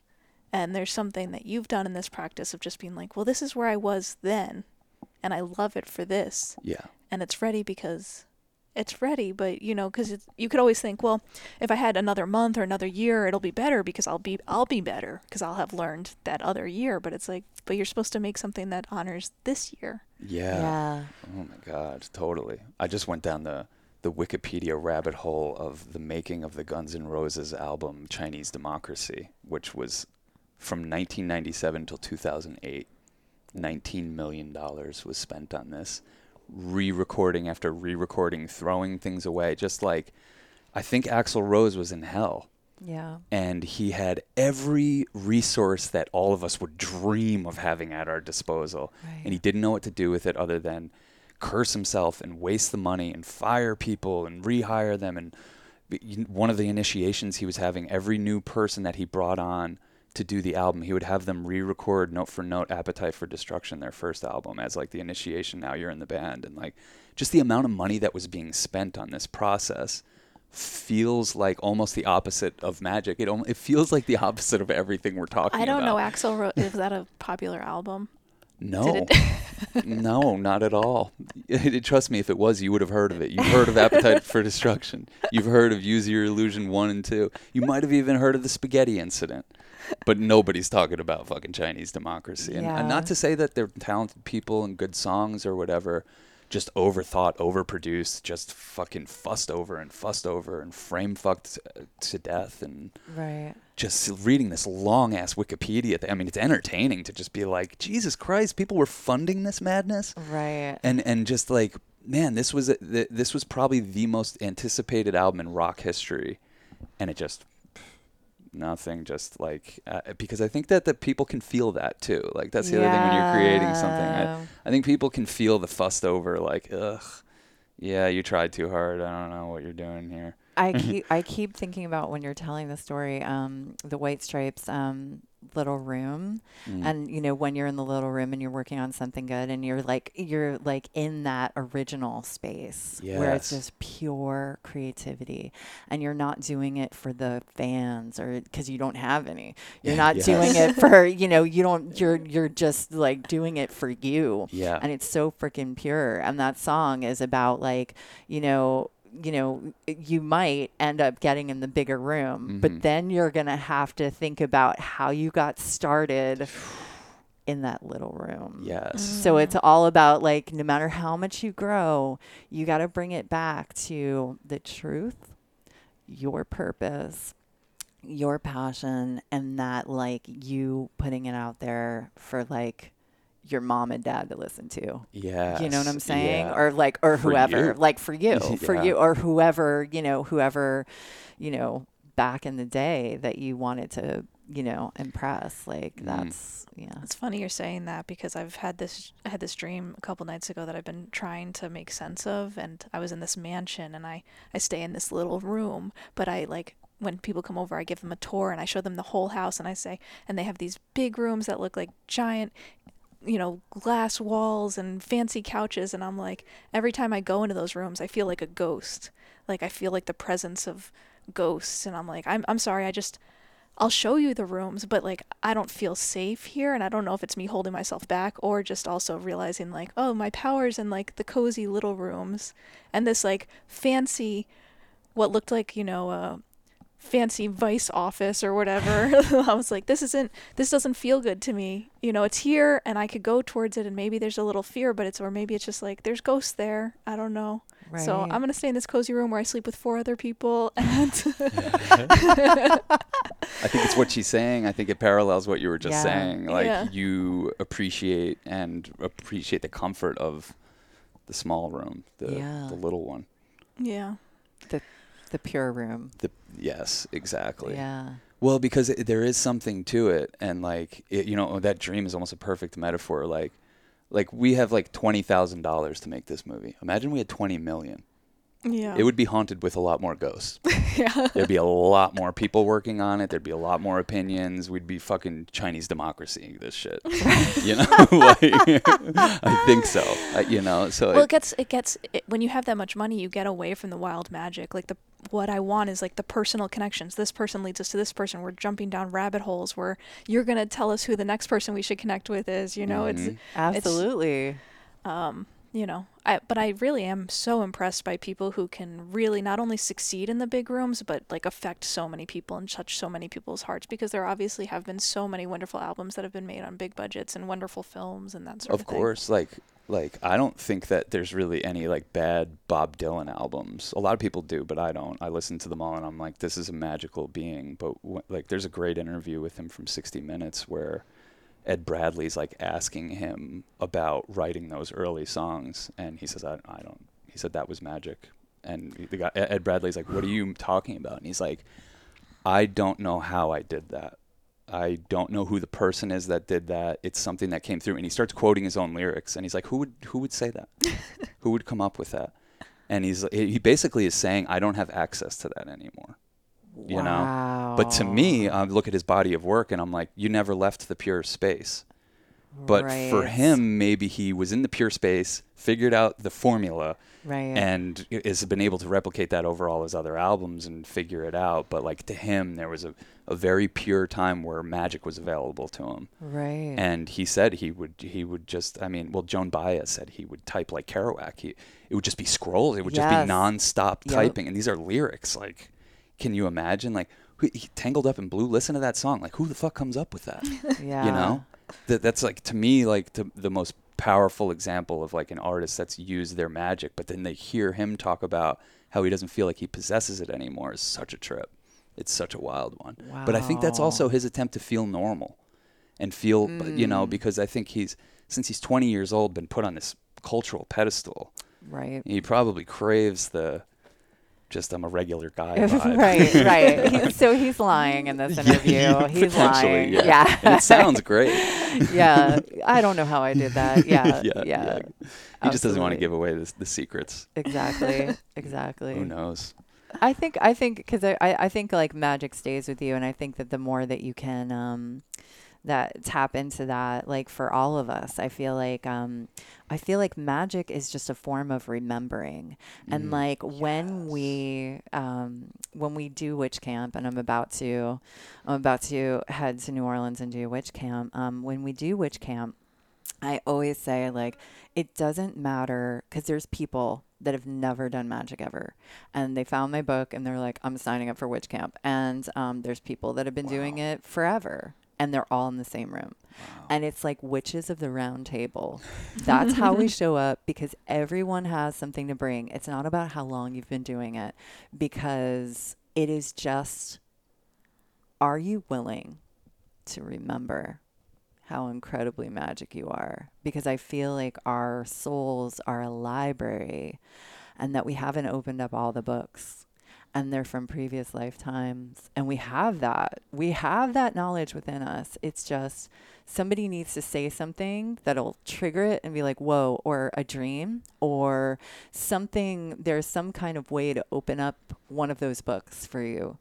And there's something that you've done in this practice of just being like, well, this is where I was then and I love it for this yeah and it's ready because it's ready but you know because you could always think well if i had another month or another year it'll be better because i'll be i'll be better because i'll have learned that other year. But it's like but you're supposed to make something that honors this year. Yeah. Yeah. oh my god. Totally. I just went down the the wikipedia rabbit hole of the making of the guns n' roses album chinese democracy which was from 1997 till 2008 $19 million was spent on this re-recording after re-recording throwing things away just like i think axl rose was in hell Yeah. and he had every resource that all of us would dream of having at our disposal Right. and he didn't know what to do with it other than curse himself and waste the money and fire people and rehire them and one of the initiations he was having every new person that he brought on to do the album he would have them re-record note for note appetite for destruction their first album as like the initiation now you're in the band and like just the amount of money that was being spent on this process feels like almost the opposite of magic it, al- it feels like the opposite of everything we're talking about. i don't about know axel wrote is that a popular album No, no, not at all. Trust me, if it was, you would have heard of it. You've heard of Appetite for Destruction. You've heard of Use Your Illusion 1 and 2. You might have even heard of the spaghetti incident. But nobody's talking about fucking Chinese democracy. And, and Yeah. not to say that they're talented people and good songs or whatever, just overthought, overproduced, just fucking fussed over and fussed over and frame fucked uh, to death and Right. Just reading this long ass Wikipedia. Thing. I mean, it's entertaining to just be like, Jesus Christ, people were funding this madness, Right. and and just like, man, this was a, th- this was probably the most anticipated album in rock history, and it just nothing. Just like uh, because I think that the people can feel that too. Like that's the other thing when you're creating something. I, I think people can feel the fussed over, like, ugh, yeah, you tried too hard. I don't know what you're doing here. I keep I keep thinking about when you're telling the story, um, the White Stripes um, little room, Mm. and you know when you're in the little room and you're working on something good, and you're like you're like in that original space where it's just pure creativity, and you're not doing it for the fans or because you don't have any. You're not doing it for you know you don't you're you're just like doing it for you yeah. and it's so freaking pure and that song is about like you know you know you might end up getting in the bigger room Mhm. but then you're going to have to think about how you got started in that little room yes. so it's all about like no matter how much you grow you got to bring it back to the truth your purpose your passion and that like you putting it out there for like your mom and dad to listen to Yeah. you know what I'm saying? Yeah. Or like, or For whoever, you. like for you, for you, or whoever, you know, whoever, you know, back in the day that you wanted to, you know, impress. Like Mm. that's, yeah. It's funny you're saying that because I've had this I had this dream a couple nights ago that I've been trying to make sense of and I was in this mansion and I I stay in this little room but I like when people come over I give them a tour and I show them the whole house and I say and they have these big rooms that look like giant you know glass walls and fancy couches and I'm like every time I go into those rooms I feel like a ghost. Like I feel like the presence of ghosts and I'm like I'm I'm sorry I just I'll show you the rooms, but like I don't feel safe here, and I don't know if it's me holding myself back or just also realizing like, oh, my power's in like the cozy little rooms, and this like fancy, what looked like you know a fancy vice office or whatever. I was like, this isn't, this doesn't feel good to me. You know, it's here, and I could go towards it, and maybe there's a little fear, but it's or maybe it's just like there's ghosts there. I don't know. Right. So I'm gonna stay in this cozy room where I sleep with four other people, and I think it's what she's saying. I think it parallels what you were just Yeah. saying. Like Yeah. you appreciate and appreciate the comfort of the small room, the Yeah. the little one. yeah. the pure room. The yes, exactly. Yeah. Well, because it, there is something to it, and like it, you know, that dream is almost a perfect metaphor. Like, like we have like twenty thousand dollars to make this movie. Imagine we had twenty million. Yeah. It would be haunted with a lot more ghosts. yeah. There'd be a lot more people working on it. There'd be a lot more opinions. We'd be fucking Chinese democracy this shit. you know, like, I think so. I, you know, so well, it- it gets it gets it, when you have that much money, you get away from the wild magic. Like the what I want is like the personal connections. This person leads us to this person. We're jumping down rabbit holes where you're gonna tell us who the next person we should connect with is. You know, Mhm. it's Absolutely. um, you know, I but I really am so impressed by people who can really not only succeed in the big rooms, but like affect so many people and touch so many people's hearts because there obviously have been so many wonderful albums that have been made on big budgets and wonderful films and that sort of, of thing. Of course, like like I don't think that there's really any like bad Bob Dylan albums. A lot of people do, but I don't. I listen to them all and I'm like, this is a magical being. But w- like, there's a great interview with him from 60 Minutes where Ed Bradley's like asking him about writing those early songs, and he says, I, I don't. He said that was magic, and the guy Ed Bradley's like, what are you talking about? And he's like, I don't know how I did that. I don't know who the person is that did that. It's something that came through, and he starts quoting his own lyrics, and he's like, "Who would who would say that? who would come up with that?" And he's he basically is saying, "I don't have access to that anymore." You know? But to me, I look at his body of work, and I'm like, "You never left the pure space." But for him, maybe he was in the pure space, figured out the formula, Right. and has been able to replicate that over all his other albums and figure it out. But like to him, there was a, a very pure time where magic was available to him. right. And he said he would he would just I mean, well Joan Baez said he would type like Kerouac. He it would just be scrolls. It would just be nonstop Yep. typing. And these are lyrics. Like, can you imagine? Like who, he tangled up in blue. Listen to that song. Like who the fuck comes up with that? yeah. You know? That that's like to me like to, the most powerful example of like an artist that's used their magic, but then they hear him talk about how he doesn't feel like he possesses it anymore is such a trip. It's such a wild one. Wow. But I think that's also his attempt to feel normal and feel, you know, Mm. because I think he's, since he's 20 years old, been put on this cultural pedestal. Right. He probably craves the, just I'm a regular guy. right, right. He, so he's lying in this interview. yeah, he's lying. yeah. Yeah. It sounds great. yeah. I don't know how I did that. Yeah. Yeah, yeah. yeah. He just doesn't want to give away the, the secrets. Exactly. Exactly. Who knows? I think I think because I, I I think like magic stays with you, and I think that the more that you can um, that tap into that, like for all of us, I feel like um, I feel like magic is just a form of remembering, and Mm, like when we um, when we do witch camp, and I'm about to I'm about to head to New Orleans and do witch camp. Um, when we do witch camp, I always say like it doesn't matter because there's people that have never done magic ever, and they found my book and they're like, I'm signing up for witch camp, and um, there's people that have been doing it forever, and they're all in the same room, and it's like witches of the round table. That's how we show up because everyone has something to bring. It's not about how long you've been doing it, because it is just, are you willing to remember? how incredibly magic you are because I feel like our souls are a library and that we haven't opened up all the books and they're from previous lifetimes and we have that. We have that knowledge within us. It's just somebody needs to say something that'll trigger it and be like whoa or a dream or something there's some kind of way to open up one of those books for you.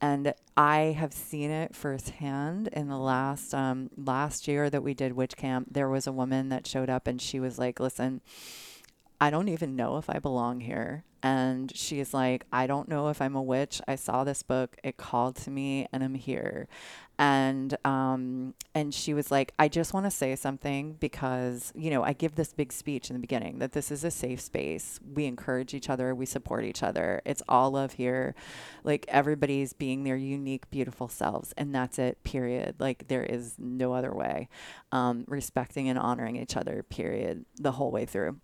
And I have seen it firsthand in the last um, last year that we did witch camp. There was a woman that showed up and she was like, "Listen, I don't even know if I belong here." And she's like, "I don't know if I'm a witch. I saw this book. It called to me, and I'm here." And um, and she was like, "I just want to say something because you know I give this big speech in the beginning that this is a safe space. We encourage each other. We support each other. It's all love here." like everybody's being their unique beautiful selves and that's it period like there is no other way um, respecting and honoring each other period the whole way through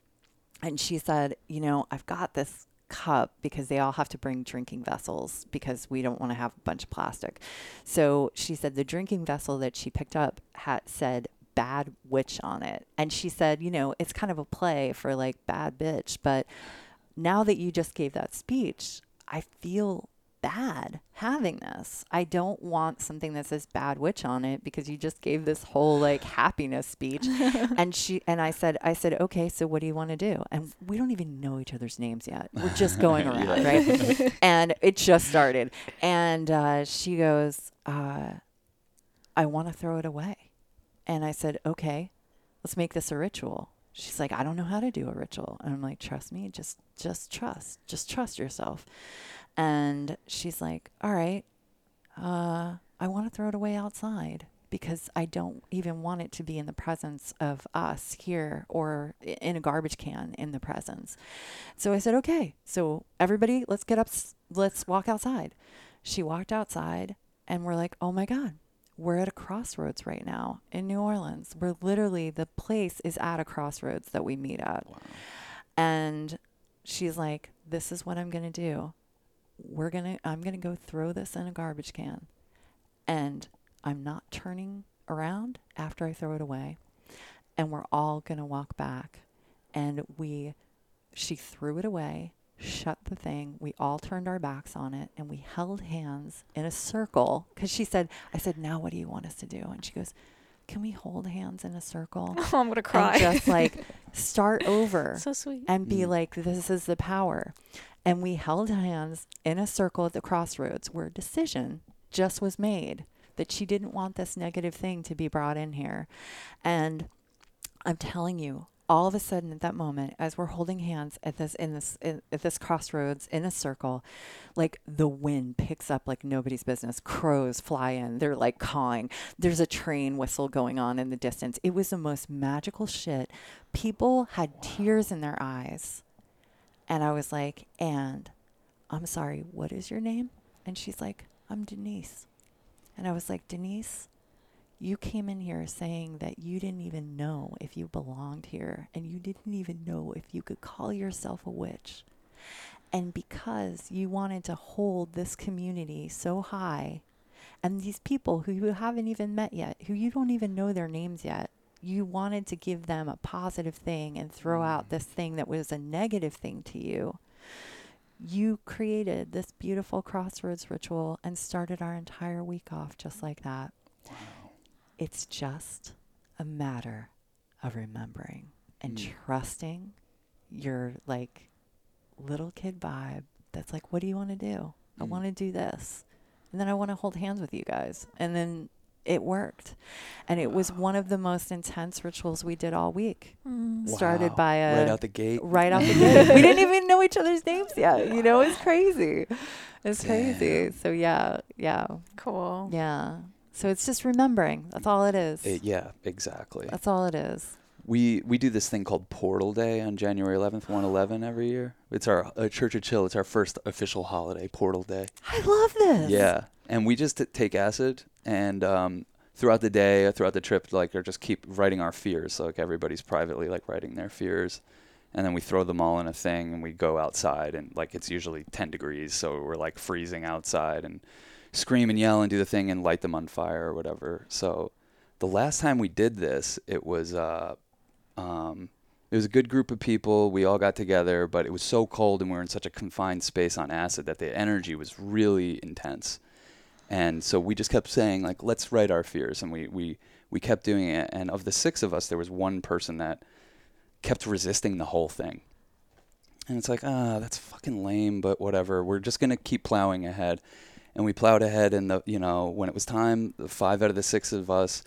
and she said you know i've got this cup because they all have to bring drinking vessels because we don't want to have a bunch of plastic. So she said the drinking vessel that she picked up had said bad witch on it. And she said you know it's kind of a play for like bad bitch. But now that you just gave that speech i feel bad having this. I don't want something that says bad witch on it because you just gave this whole like happiness speech. and she and I said I said, "Okay, so what do you want to do?" And we don't even know each other's names yet. We're just going around, right? and it just started. And uh, she goes, uh, "I want to throw it away." And I said, "Okay, let's make this a ritual." She's like, "I don't know how to do a ritual." And I'm like, "Trust me, just just trust. Just trust yourself." And she's like, All right, uh, I want to throw it away outside because I don't even want it to be in the presence of us here or in a garbage can in the presence. So I said, Okay, so everybody, let's get up, let's walk outside. She walked outside and we're like, Oh my God. We're at a crossroads right now in New Orleans. We're literally, the place is at a crossroads that we meet at. And she's like, This is what I'm going to do we're gonna i'm gonna go throw this in a garbage can and i'm not turning around after i throw it away and we're all gonna walk back and we she threw it away shut the thing we all turned our backs on it and we held hands in a circle because she said i said now what do you want us to do and she goes can we hold hands in a circle Oh, I'm gonna cry. and just like start over so sweet. and be Mm. like, this is the power. And we held hands in a circle at the crossroads where a decision just was made that she didn't want this negative thing to be brought in here. And I'm telling you, all of a sudden at that moment as we're holding hands at this in this in, at this crossroads in a circle like the wind picks up like nobody's business. Crows fly in. They're like cawing. There's a train whistle going on in the distance. It was the most magical shit. People had wow. tears in their eyes and i was like and i'm sorry what is your name and she's like i'm denise and i was like denise you came in here saying that you didn't even know if you belonged here and you didn't even know if you could call yourself a witch. And because you wanted to hold this community so high, and these people who you haven't even met yet, who you don't even know their names yet, you wanted to give them a positive thing and throw out this thing that was a negative thing to you. You created this beautiful crossroads ritual and started our entire week off just like that. Wow. It's just a matter of remembering and mm. trusting your like little kid vibe that's like, what do you want to do? Mm. I want to do this. And then I want to hold hands with you guys. And then it worked. And it wow. was one of the most intense rituals we did all week. Mm. Started by a right out the gate. Right out the gate. We didn't even know each other's names yet. You know, it's crazy. It's crazy. So yeah, yeah. Cool. Yeah. So it's just remembering. That's all it is. It, yeah, exactly. That's all it is. We we do this thing called Portal Day on January 11th, 111 every year. It's our uh, Church of Chill. It's our first official holiday, Portal Day. I love this. Yeah, and we just t- take acid and um, throughout the day, throughout the trip, like, or just keep writing our fears. So like everybody's privately like writing their fears, and then we throw them all in a thing and we go outside and like it's usually 10 degrees, so we're like freezing outside and scream and yell and do the thing and light them on fire or whatever. So the last time we did this, it was uh, um, it was a good group of people. We all got together, but it was so cold and we were in such a confined space on acid that the energy was really intense. And so we just kept saying like, let's write our fears, and we we we kept doing it. And of the six of us, there was one person that kept resisting the whole thing. And it's like, ah, that's fucking lame, but whatever. We're just gonna keep plowing ahead and we plowed ahead. And the you know when it was time, the five out of the six of us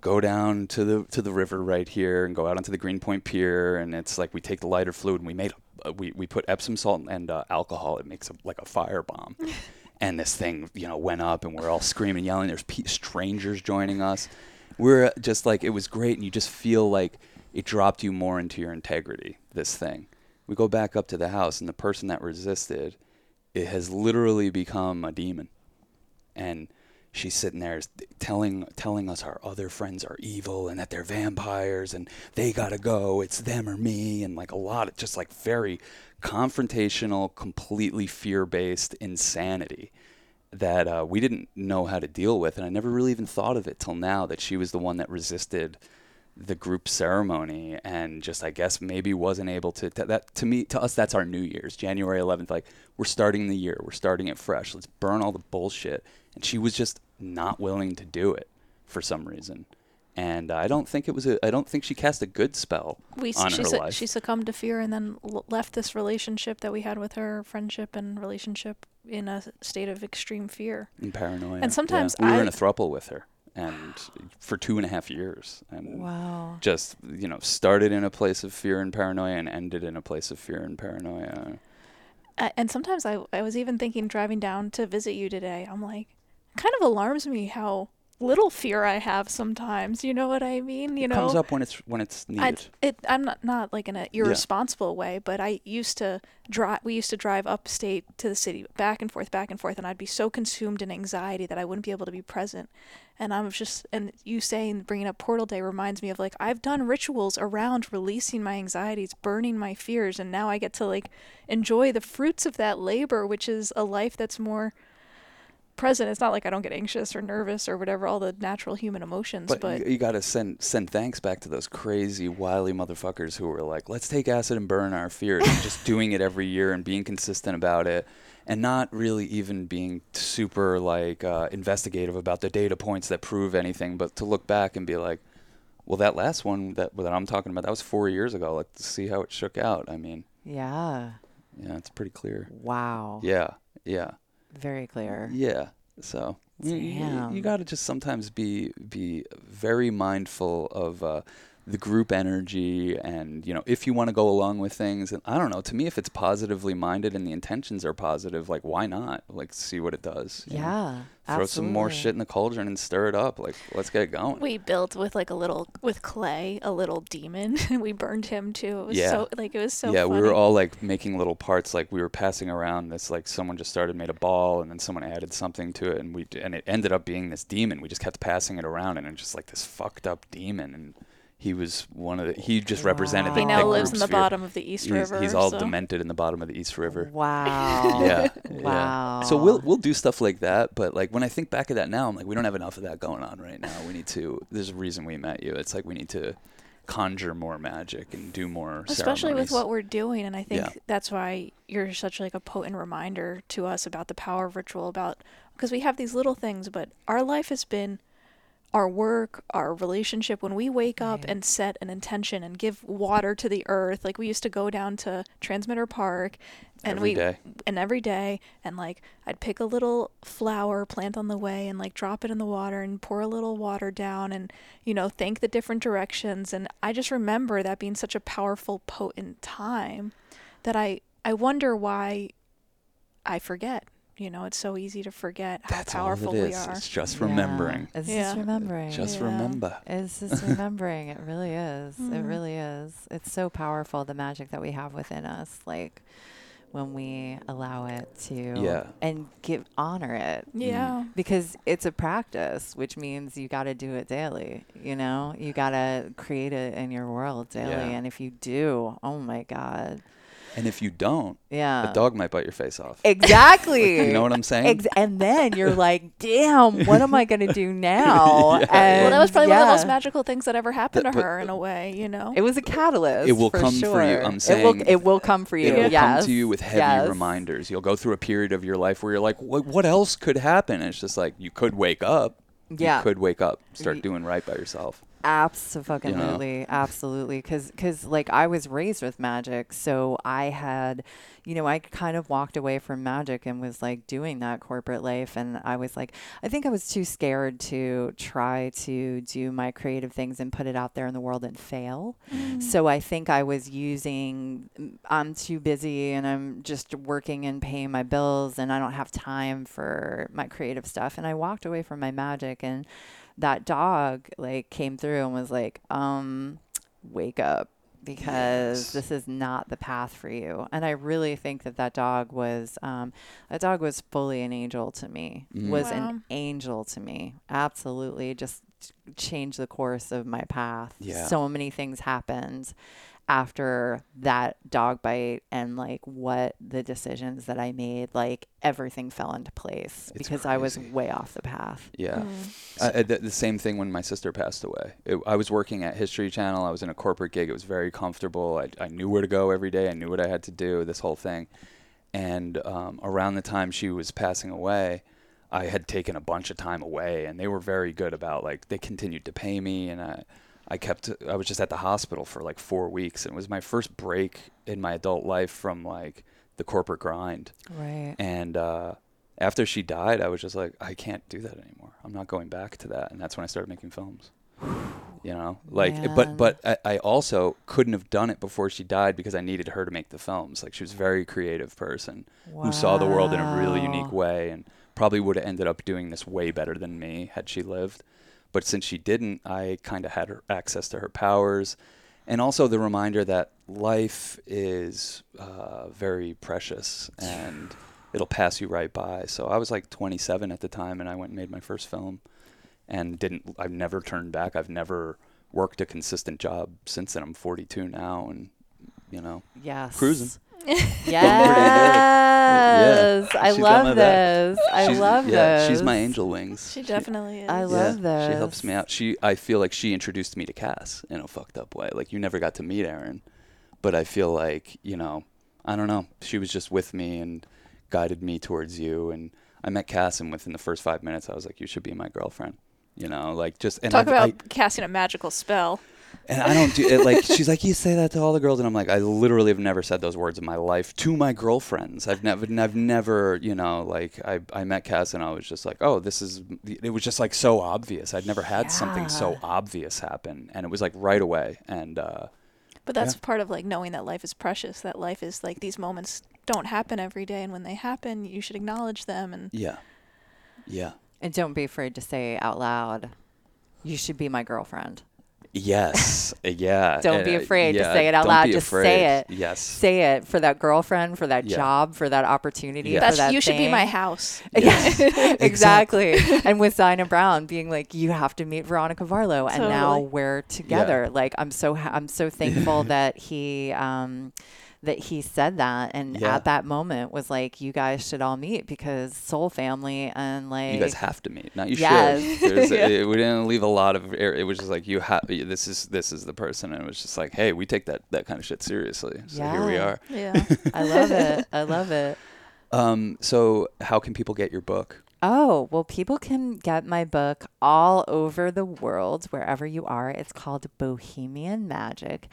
go down to the to the river right here and go out onto the Greenpoint Pier, and it's like we take the lighter fluid and we made we we put Epsom salt and uh, alcohol. It makes a, like a fire bomb. and this thing, you know, went up, and we're all screaming, and yelling. There's pe- strangers joining us. We're just like it was great, and you just feel like it dropped you more into your integrity. This thing. We go back up to the house, and the person that resisted it has literally become a demon. And she's sitting there telling telling us our other friends are evil and that they're vampires and they gotta go. It's them or me, and like a lot of just like very confrontational, completely fear based insanity that uh, we didn't know how to deal with, and I never really even thought of it till now that she was the one that resisted the group ceremony and just I guess maybe wasn't able to t- that to me to us that's our New Year's January 11th like we're starting the year we're starting it fresh let's burn all the bullshit and she was just not willing to do it for some reason and I don't think it was a I don't think she cast a good spell we, on she her su- life. She succumbed to fear and then l- left this relationship that we had with her, friendship and relationship, in a state of extreme fear and paranoia. And sometimes yeah. we I, were in a throuple with her and for two and a half years and wow. just you know started in a place of fear and paranoia and ended in a place of fear and paranoia uh, and sometimes I, I was even thinking driving down to visit you today i'm like kind of alarms me how little fear I have sometimes. You know what I mean? You it know, comes up when it's when it's needed. I, it, I'm not not like in an irresponsible yeah. way, but I used to drive. We used to drive upstate to the city, back and forth, back and forth, and I'd be so consumed in anxiety that I wouldn't be able to be present. And I'm just, and you saying bringing up Portal Day reminds me of like I've done rituals around releasing my anxieties, burning my fears, and now I get to like enjoy the fruits of that labor, which is a life that's more present. It's not like I don't get anxious or nervous or whatever, all the natural human emotions. But, but you, got to send send thanks back to those crazy wily motherfuckers who were like, let's take acid and burn our fears, and just doing it every year and being consistent about it, and not really even being super like uh, investigative about the data points that prove anything, but to look back and be like. Well, that last one that that I'm talking about, that was four years ago. Let's see how it shook out. I mean, yeah, yeah, it's pretty clear. Wow. Yeah, yeah. Very clear. Yeah. So You- you- You, got to just sometimes be be very mindful of uh, the group energy, and you know if you want to go along with things. And I don't know. To me, if it's positively minded and the intentions are positive, like why not? Like see what it does. you know? Yeah. Throw some more shit in the cauldron and stir it up. Like let's get going. We built with like a little with clay a little demon and we burned him too. It was Yeah. so like it was so yeah, we were all like making little parts. Like we were passing around this. Like someone just started made a ball, and then someone added something to it, and we and it ended up being this demon. We just kept passing it around, and it's just like this fucked up demon. And he was one of the. He just represented Wow. the he He now thick lives in the sphere. bottom of the East He's, River. he's all so. demented in the bottom of the East River. Wow. Yeah. Wow. Yeah. So we'll we'll do stuff like that, but like when I think back of that now, I'm like, we don't have enough of that going on right now. We need to. There's a reason we met you. It's like we need to conjure more magic and do more. especially with what we're doing and i think Yeah. that's why you're such like a potent reminder to us about the power of ritual about because we have these little things but our life has been our work our relationship when we wake up Right. and set an intention and give water to the earth like we used to go down to transmitter park and Every we day. and every day and like I'd pick a little flower plant on the way and like drop it in the water and pour a little water down and you know thank the different directions and I just remember that being such a powerful potent time that I I wonder why I forget you know it's so easy to forget how That's powerful all it we is. are It's just Yeah. remembering. It's Yeah. just remembering. Just Yeah. remember. It's just remembering. It really is. It Mhm. really is. It's so powerful, the magic that we have within us. Like when we allow it to Yeah. and give honor it. yeah Because it's a practice, which means you got to do it daily. You know, you got to create it in your world daily. Yeah. And if you do, oh my God. And if you don't, Yeah. a dog might bite your face off. Exactly. You know what I'm saying? Ex- and then you're like, damn, what am I going to do now? Yeah. and well that was probably one of the most magical things that ever happened That- to but- her in a way you know It was a catalyst. It will for come for you. sure. I'm saying. it will, it will come for you. It will yes. come to you with heavy yes. reminders. You'll go through a period of your life where you're like, what, what else could happen? And it's just like, you could wake up. Yeah. You could wake up, start doing right by yourself. Absolutely, absolutely. Because, because, like, I was raised with magic, so I had, you know, I kind of walked away from magic and was like doing that corporate life, and I was like, I think I was too scared to try to do my creative things and put it out there in the world and fail. So I think I was using, mm, I'm too busy and I'm just working and paying my bills and I don't have time for my creative stuff. And I walked away from my magic and that dog like came through and was like, um, wake up because Yes. this is not the path for you. And I really think that that dog was, um, that dog was fully an angel to me, Mm. was Wow. an angel to me. Absolutely. Just changed the course of my path. Yeah. So many things happened after that dog bite and like what the decisions that I made, like everything fell into place It's because I was way off the path. Yeah. Mm. I, I, the, the same thing when my sister passed away. It, I was working at History Channel. I was in a corporate gig. It was very comfortable. I, I knew where to go every day. I knew what I had to do. This whole thing. And um, around the time she was passing away, I had taken a bunch of time away, and they were very good about like they continued to pay me, and I, I kept. I was just at the hospital for like four weeks, and it was my first break in my adult life from like the corporate grind. Right. And uh, after she died, I was just like, I can't do that anymore. I'm not going back to that. And that's when I started making films. You know, like, but Man. but I, I also couldn't have done it before she died because I needed her to make the films. Like, she was a very creative person who saw the world in a really unique way, and probably would have ended up doing this way better than me had she lived. But since she didn't, I kind of had her access to her powers, and also the reminder that life is uh, very precious and it'll pass you right by. So I was like 27 at the time, and I went and made my first film, and didn't. I've never turned back. I've never worked a consistent job since then. I'm 42 now, and you know, Yes. Cruising. Yes. I She's got my love back. this. I she's, love yeah, this. she's my angel wings. She definitely is. I Yeah, love this. She helps me out. She, I feel like she introduced me to Cass in a fucked up way. Like you never got to meet Erin, but I feel like you know, I don't know. She was just with me and guided me towards you. And I met Cass, and within the first five minutes, I was like, "You should be my girlfriend." You know, like just and Talk I've- about I, casting a magical spell. And I don't do it like she's like you say that to all the girls and I'm like I literally have never said those words in my life to my girlfriends. I've never I've never, you know, like I I met Cass and I was just like, "Oh, this is it was just like so obvious. I'd never had something so obvious happen and it was like right away and uh But that's Yeah. part of like knowing that life is precious. That life is like these moments don't happen every day, and when they happen, you should acknowledge them. And yeah. Yeah. And don't be afraid to say out loud, you should be my girlfriend. Yes. yeah. Don't and, be uh, afraid to say it out don't loud. be Just afraid. say it. Yes. Say it for that girlfriend, for that Yeah. job, for that opportunity. Yeah. For that's that you should be my house. Yes. exactly. and with Zina Brown being like, you have to meet Veronica Varlow, and now we're together. Like, I'm so ha- I'm so thankful that he um, that he said that, and Yeah. at that moment was like, you guys should all meet because soul family and like you guys have to meet. Not you Yes. should. There's Yeah. it, we didn't leave a lot of air. It was just like you have. This is this is the person, and it was just like, hey, we take that that kind of shit seriously. So here we are. Yeah. I love it. I love it. Um. So how can people get your book? Oh, well, people can get my book all over the world, wherever you are. It's called Bohemian Magick.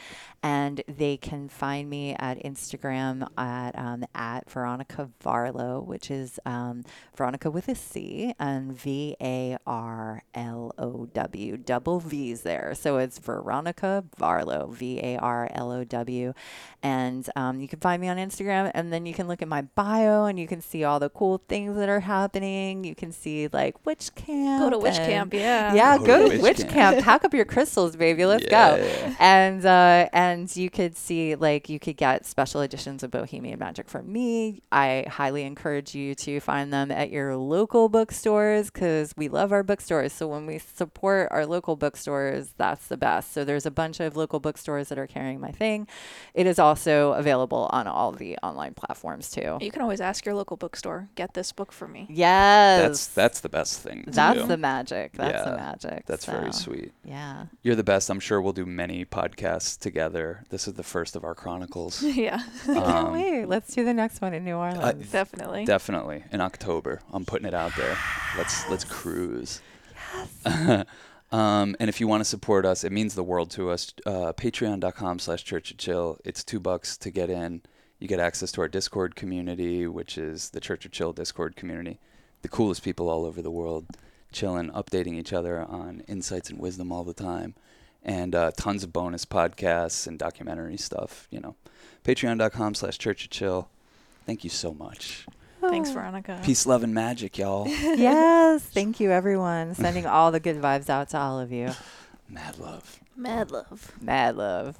And they can find me at Instagram at, um, at Veronica Varlow, which is um, Veronica with a C and V A R L O W, double V's there. So it's Veronica Varlow, V A R L O W. And um, you can find me on Instagram, and then you can look at my bio and you can see all the cool things that are happening. You can see like witch camp. Go to witch and- camp. Yeah. Yeah, Go go, to to witch witch, camp. camp. Pack up your crystals, baby. Let's Yeah, go. And uh, and you could see like you could get special editions of Bohemian Magick from me. I highly encourage you to find them at your local bookstores because we love our bookstores. So when we support our local bookstores, that's the best. So there's a bunch of local bookstores that are carrying my thing. It is also available on all the online platforms too. You can always ask your local bookstore, get this book for me. Yes, That's that's the best thing. to that's do. the magic. That's Yeah, the magic. That's very sweet. Yeah. You're the best. I'm sure we'll do many podcasts together. This is the first of our chronicles. yeah. Can't Um, wait. Let's do the next one in New Orleans. Definitely. Definitely in October. I'm putting it out there. Let's let's cruise. um, and if you want to support us, it means the world to us. Uh, Patreon.com slash Church of Chill. It's two bucks to get in. You get access to our Discord community, which is the Church of Chill Discord community. The coolest people all over the world, chilling, updating each other on insights and wisdom all the time, and uh, tons of bonus podcasts and documentary stuff. You know, Patreon.com slash Church of Chill. Thank you so much. Thanks, Veronica. Peace, love, and magic, y'all. yes. Thank you, everyone. Sending all the good vibes out to all of you. Mad love. Mad love. Mad love.